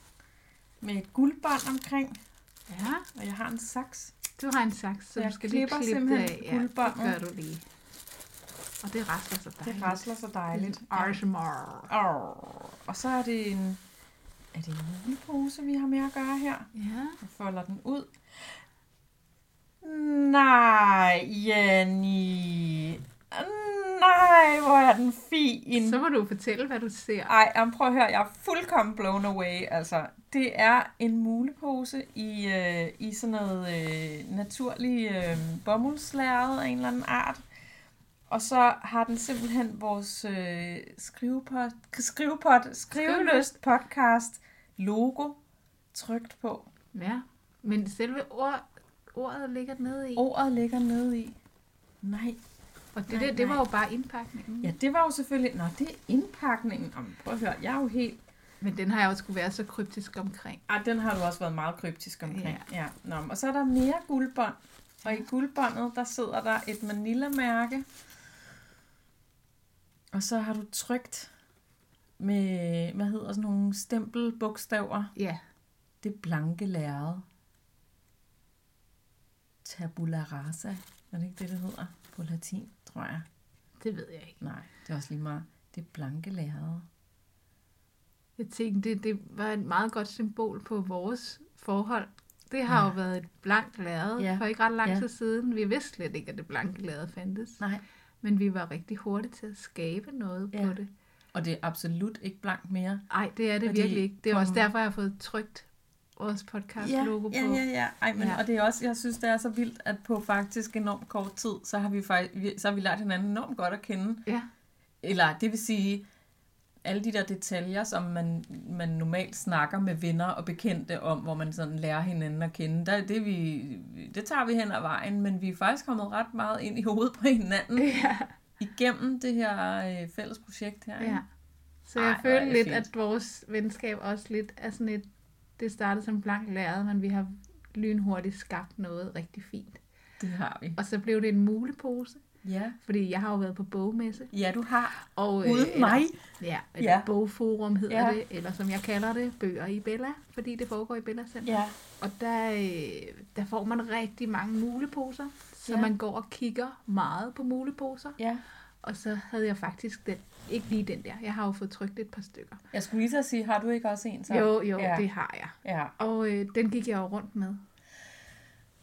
med et guldbånd omkring, Ja, og jeg har en saks. Du har en saks, så Jeg du skal lige klippe det af. simpelthen Ja, det gør du lige. Og det rasler så dejligt. Det rasler så dejligt. Arsmar. Åh, Og så er det en... Er det en mulepose, vi har med at gøre her? Ja. Jeg folder den ud. Nej, Jenny. Nej, hvor er den fin. Så må du fortælle, hvad du ser. Ej, jamen, prøv at høre, jeg er fuldkommen blown away. Altså, det er en mulepose i, øh, i sådan noget øh, naturlig øh, bomuldslærred af en eller anden art. Og så har den simpelthen vores øh, skrivepot, skrivepot, skriveløst podcast logo trykt på. Ja, men selve ord, ordet ligger nede i. Ordet ligger nede i. Nej. Og det, nej, der, det var nej. jo bare indpakningen. Ja, det var jo selvfølgelig... Nå, det er indpakningen. Jamen, prøv at høre, jeg er jo helt... Men den har jeg også skulle være så kryptisk omkring. Ej, den har du også været meget kryptisk omkring. Ja. ja. Nå, og så er der mere guldbånd. Og i guldbåndet, der sidder der et Manila-mærke. Og så har du trykt med, hvad hedder sådan nogle stempelbogstaver. Ja, Det blanke lærred. Tabula rasa. Er det ikke det, det hedder på latin, tror jeg? det ved jeg ikke. Nej, det er også lige meget. Det blanke lærred. Jeg tænkte, det, det var et meget godt symbol på vores forhold. Det har Ja. jo været et blankt lærred Ja. for ikke ret lang Ja. tid siden. Vi vidste slet ikke, at det blanke lærred fandtes. Nej. Men vi var rigtig hurtige til at skabe noget Ja. på det. Og det er absolut ikke blankt mere. Nej, det er det virkelig ikke. Det er også derfor, jeg har fået trykt vores podcast-logo ja, på. ja, ja. Ej, men, Ja. ja. Og det er også, jeg synes, det er så vildt, at på faktisk enormt kort tid, så har vi faktisk, så har vi lært hinanden enormt godt at kende. Ja. Eller det vil sige, alle de der detaljer, som man, man normalt snakker med venner og bekendte om, hvor man sådan lærer hinanden at kende, der, det, vi, det tager vi hen ad vejen, men vi er faktisk kommet ret meget ind i hovedet på hinanden Ja. igennem det her øh, fælles projekt her. ja. Så Ej, jeg føler det lidt, fint. at vores venskab også lidt er sådan et... Det startede som blank lærred, men vi har lynhurtigt skabt noget rigtig fint. Det har vi. Og så blev det en mulepose. Ja. Fordi jeg har jo været på bogmesse. Ja, du har. Og, Uden eller- mig. Ja, et Ja. bogforum hedder Ja. det, eller som jeg kalder det, bøger i Bella, fordi det foregår i Bella Center. Ja. Og der, øh, der får man rigtig mange muleposer, så Ja. man går og kigger meget på muleposer. Ja. Og så havde jeg faktisk den, ikke lige den der, jeg har jo fået trykt et par stykker. Jeg skulle lige at sige, har du ikke også en så? Jo, jo, ja. det har jeg. Ja. Og øh, den gik jeg jo rundt med.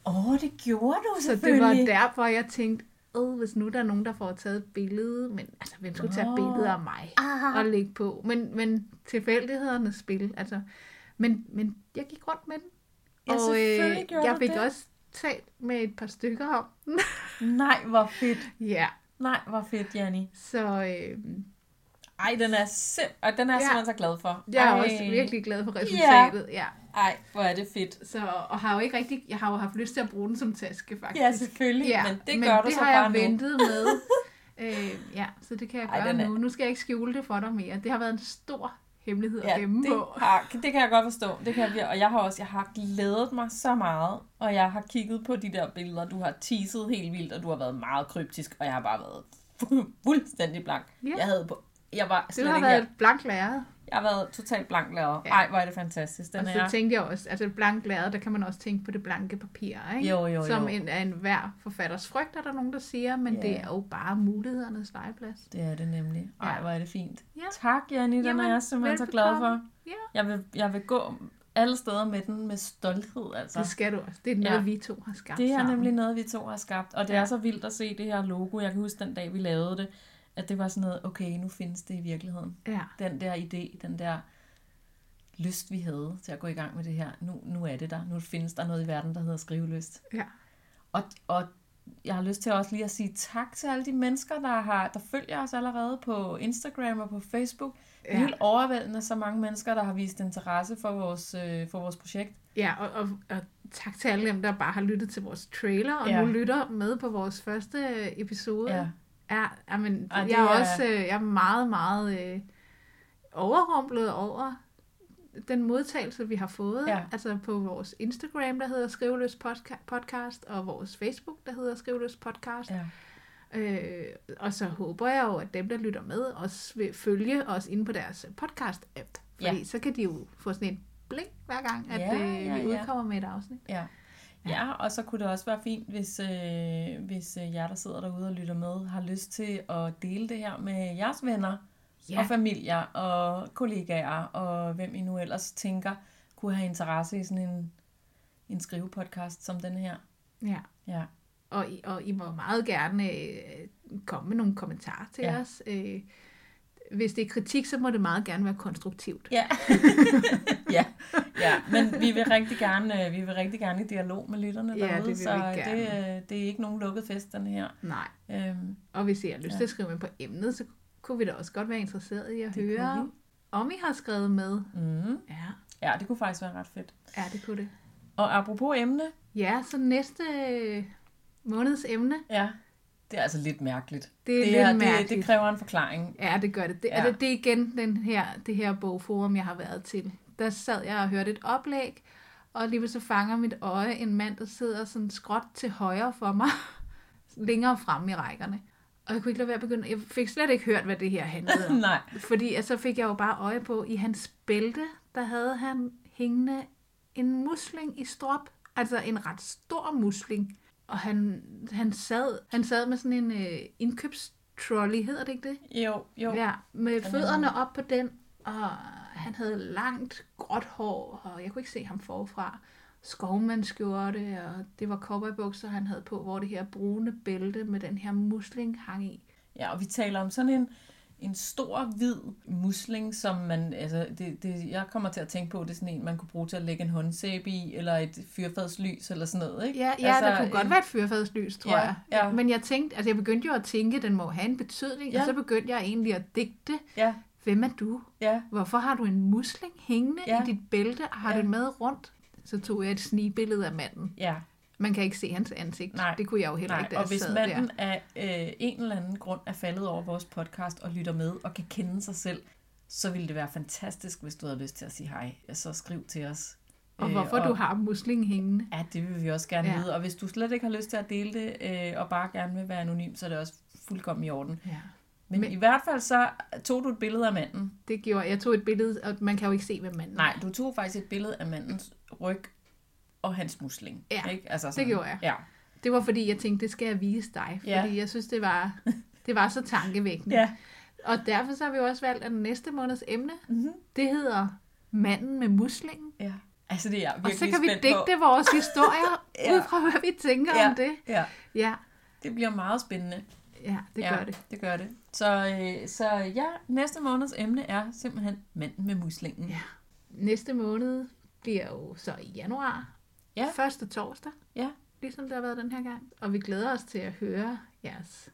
Åh, oh, det gjorde du Så det var derfor, jeg tænkte, øh, hvis nu der er nogen, der får taget et billede, men altså, hvem skulle tage billeder af mig Ah. og lægge på? Men, men tilfældighedernes spil, altså. Men, men jeg gik rundt med den. Ja, selvfølgelig gjorde jeg fik det. også talt med et par stykker om den. Nej, hvor fedt. ja, Nej, hvor fedt, Janni. så øh, Ej, den er, sim- og den er jeg Ja. simpelthen så glad for. jeg er Ej. også virkelig glad for resultatet. Ja. Ej, hvor er det fedt. Så, og har jo ikke rigtig, jeg har jo haft lyst til at bruge den som taske, faktisk. Ja, selvfølgelig, Ja, men det men gør du det så har bare jeg nu. ventet med. øh, ja, så det kan jeg Ej, gøre den er- nu. Nu skal jeg ikke skjule det for dig mere. Det har været en stor hemmelighed at Ja, gemme det, på. har, det kan jeg godt forstå. Det kan jeg, og jeg har også jeg har glædet mig så meget, og jeg har kigget på de der billeder. Du har teaset helt vildt, og du har været meget kryptisk, og jeg har bare været fu- fuldstændig blank. Ja. Jeg havde på, jeg var slet Det har ikke været her. et blankt lærred. Jeg har været totalt blank. Ja. Ej, hvor er det fantastisk. Den Og så er, tænkte jeg også, altså et blankt lærred, der kan man også tænke på det blanke papir, ikke? Jo, jo, Som jo. en, er en hver forfatters frygt, er der nogen, der siger, men Ja. det er jo bare mulighedernes legeplads. det er det nemlig. Ej, Ja. hvor er det fint. Ja. Tak, Janni. Den Jamen, er jeg simpelthen så glad for. Ja. Jeg vil, jeg vil gå alle steder med den med stolthed, altså. Det skal du også. Det er noget, ja. vi to har skabt Det er sammen. nemlig noget, vi to har skabt, og det Ja. er så vildt at se det her logo. Jeg kan huske den dag, vi lavede det, at det var sådan noget, okay, nu findes det i virkeligheden. Ja. Den der idé, den der lyst, vi havde til at gå i gang med det her, nu, nu er det der. Nu findes der noget i verden, der hedder skrivelyst. Ja. Og, og jeg har lyst til også lige at sige tak til alle de mennesker, der, har, der følger os allerede på Instagram og på Facebook. Det er Ja. helt overvældende så mange mennesker, der har vist interesse for vores, øh, for vores projekt. Ja, og, og, og tak til alle dem, der bare har lyttet til vores trailer, og Ja. ja. nu lytter med på vores første øh, episode. Ja. Ja, Ej, det jeg er er- også øh, jeg er meget, meget øh, overrumplet over den modtagelse, vi har fået. Ja. Altså på vores Instagram, der hedder Skriveløs Podca- Podcast, og vores Facebook, der hedder Skriveløs Podcast. Ja. Øh, og så håber jeg jo, at dem, der lytter med, også vil følge os inde på deres podcast-app. Fordi Ja. så kan de jo få sådan et blink hver gang, at Ja, øh, vi ja. udkommer med et afsnit. Ja. Ja, og så kunne det også være fint, hvis, øh, hvis øh, jer, der sidder derude og lytter med, har lyst til at dele det her med jeres venner ja. Og familier og kollegaer og hvem I nu ellers tænker kunne have interesse i sådan en, en skrivepodcast som den her. Ja. Ja, Og I, og I må meget gerne øh, komme med nogle kommentarer til ja. os. Øh, hvis det er kritik, så må det meget gerne være konstruktivt. ja. ja. ja. men vi vil rigtig gerne, øh, vi vil rigtig gerne i dialog med lytterne Ja, derude, det vil så vi det, gerne. øh, det er ikke nogen lukket fest, den her. Nej. Øhm, Og hvis I har lyst Ja. til at skrive med på emnet, så kunne vi da også godt være interesseret i at Det høre, om I har skrevet med. mm. Ja, Ja, det kunne faktisk være ret fedt. ja det kunne det. Og apropos emne, Ja, så næste øh, måneds emne, ja, det er altså lidt mærkeligt. det er det, lidt er, det, mærkeligt. det kræver en forklaring. Ja, det gør det. Det, Ja. ja. det, det er igen den her, det her bogforum, jeg har været til. Der sad jeg og hørte et oplæg, og lige så fanger mit øje en mand, der sidder sådan skråt til højre for mig, længere fremme i rækkerne. Og jeg kunne ikke lade være at begynde. Jeg fik slet ikke hørt, hvad det her handlede om. Nej. Fordi altså, så fik jeg jo bare øje på, i hans bælte, der havde han hængende en musling i strop. Altså en ret stor musling. Og han, han, sad, han sad med sådan en øh, indkøbstrolley, hedder det ikke det? Jo, jo. Ja, med Den fødderne op på den, og han havde langt, gråt hår, og jeg kunne ikke se ham forfra. Skovmandskjorte, og det var cowboybukser, han havde på, hvor det her brune bælte med den her musling hang i. Ja, og vi taler om sådan en, en stor, hvid musling, som man, altså, det, det, jeg kommer til at tænke på, det er sådan en, man kunne bruge til at lægge en håndsæbe i, eller et fyrfadslys, eller sådan noget, ikke? Ja, ja altså, der kunne godt en- være et fyrfadslys, tror Ja, jeg. ja. Men jeg tænkte, altså jeg begyndte jo at tænke, at den må have en betydning, Ja. og så begyndte jeg egentlig at digte. Ja, Hvem er du? ja, Hvorfor har du en musling hængende Ja. i dit bælte, og har Ja. det med rundt? Så tog jeg et snigbillede af manden. ja. Man kan ikke se hans ansigt. Nej. Det kunne jeg jo heller Nej, ikke, da og hvis manden der. af øh, en eller anden grund er faldet over vores podcast og lytter med og kan kende sig selv, så ville det være fantastisk, hvis du havde lyst til at sige hej. Så skriv til os Og Øh, hvorfor og- du har musling hængende. Ja, det vil vi også gerne Ja. vide. Og hvis du slet ikke har lyst til at dele det, øh, og bare gerne vil være anonym, så er det også fuldkommen i orden. Ja. Men, Men- i hvert fald så tog du et billede af manden. Det gjorde, jeg tog et billede, og man kan jo ikke se, hvem manden Nej, du tog faktisk et billede af mandens ryg og hans musling. Ja, ikke? Altså det gjorde jeg. Ja. Det var fordi, jeg tænkte, det skal jeg vise dig. Fordi Ja. jeg synes, det var, det var så tankevækkende. ja. Og derfor så har vi også valgt, at næste måneds emne, Mm-hmm. det hedder Manden med muslingen. ja. Altså, det er jeg Og virkelig så kan vi digte vores historier, Ja. ud fra hvad vi tænker Ja. om det. Ja, Ja, det bliver meget spændende. ja det ja, gør det. det gør det. Så, øh, så ja, næste måneds emne er simpelthen manden med muslingen. Ja. Næste måned bliver jo så i januar. Ja. Første torsdag. Ja. Ligesom det har været den her gang. Og vi glæder os til at høre jeres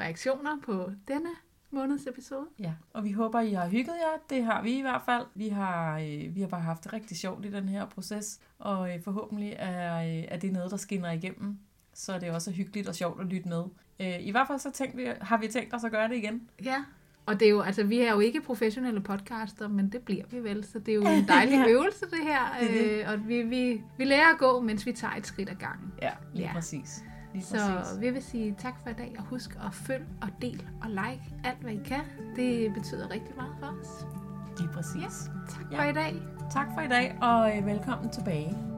reaktioner på denne måneds episode. Ja, og vi håber, I har hygget jer. Det har vi i hvert fald. Vi har, øh, vi har bare haft det rigtig sjovt i den her proces, og øh, forhåbentlig er, øh, er det noget, der skinner igennem, så det er også hyggeligt og sjovt at lytte med. Øh, I hvert fald så tænkte vi, har vi tænkt os at gøre det igen. Ja, og det er jo, altså, vi er jo ikke professionelle podcaster, men det bliver vi vel, så det er jo en dejlig øvelse, det her. Det det. Øh, og vi, vi, vi lærer at gå, mens vi tager et skridt ad gangen. Ja, lige Ja. ja. præcis. Lige Så præcis. vi vil sige tak for i dag, og husk at følg og del og like alt, hvad I kan. Det betyder rigtig meget for os. Lige præcis. Tak Ja. for i dag. Tak for i dag, og øh, velkommen tilbage.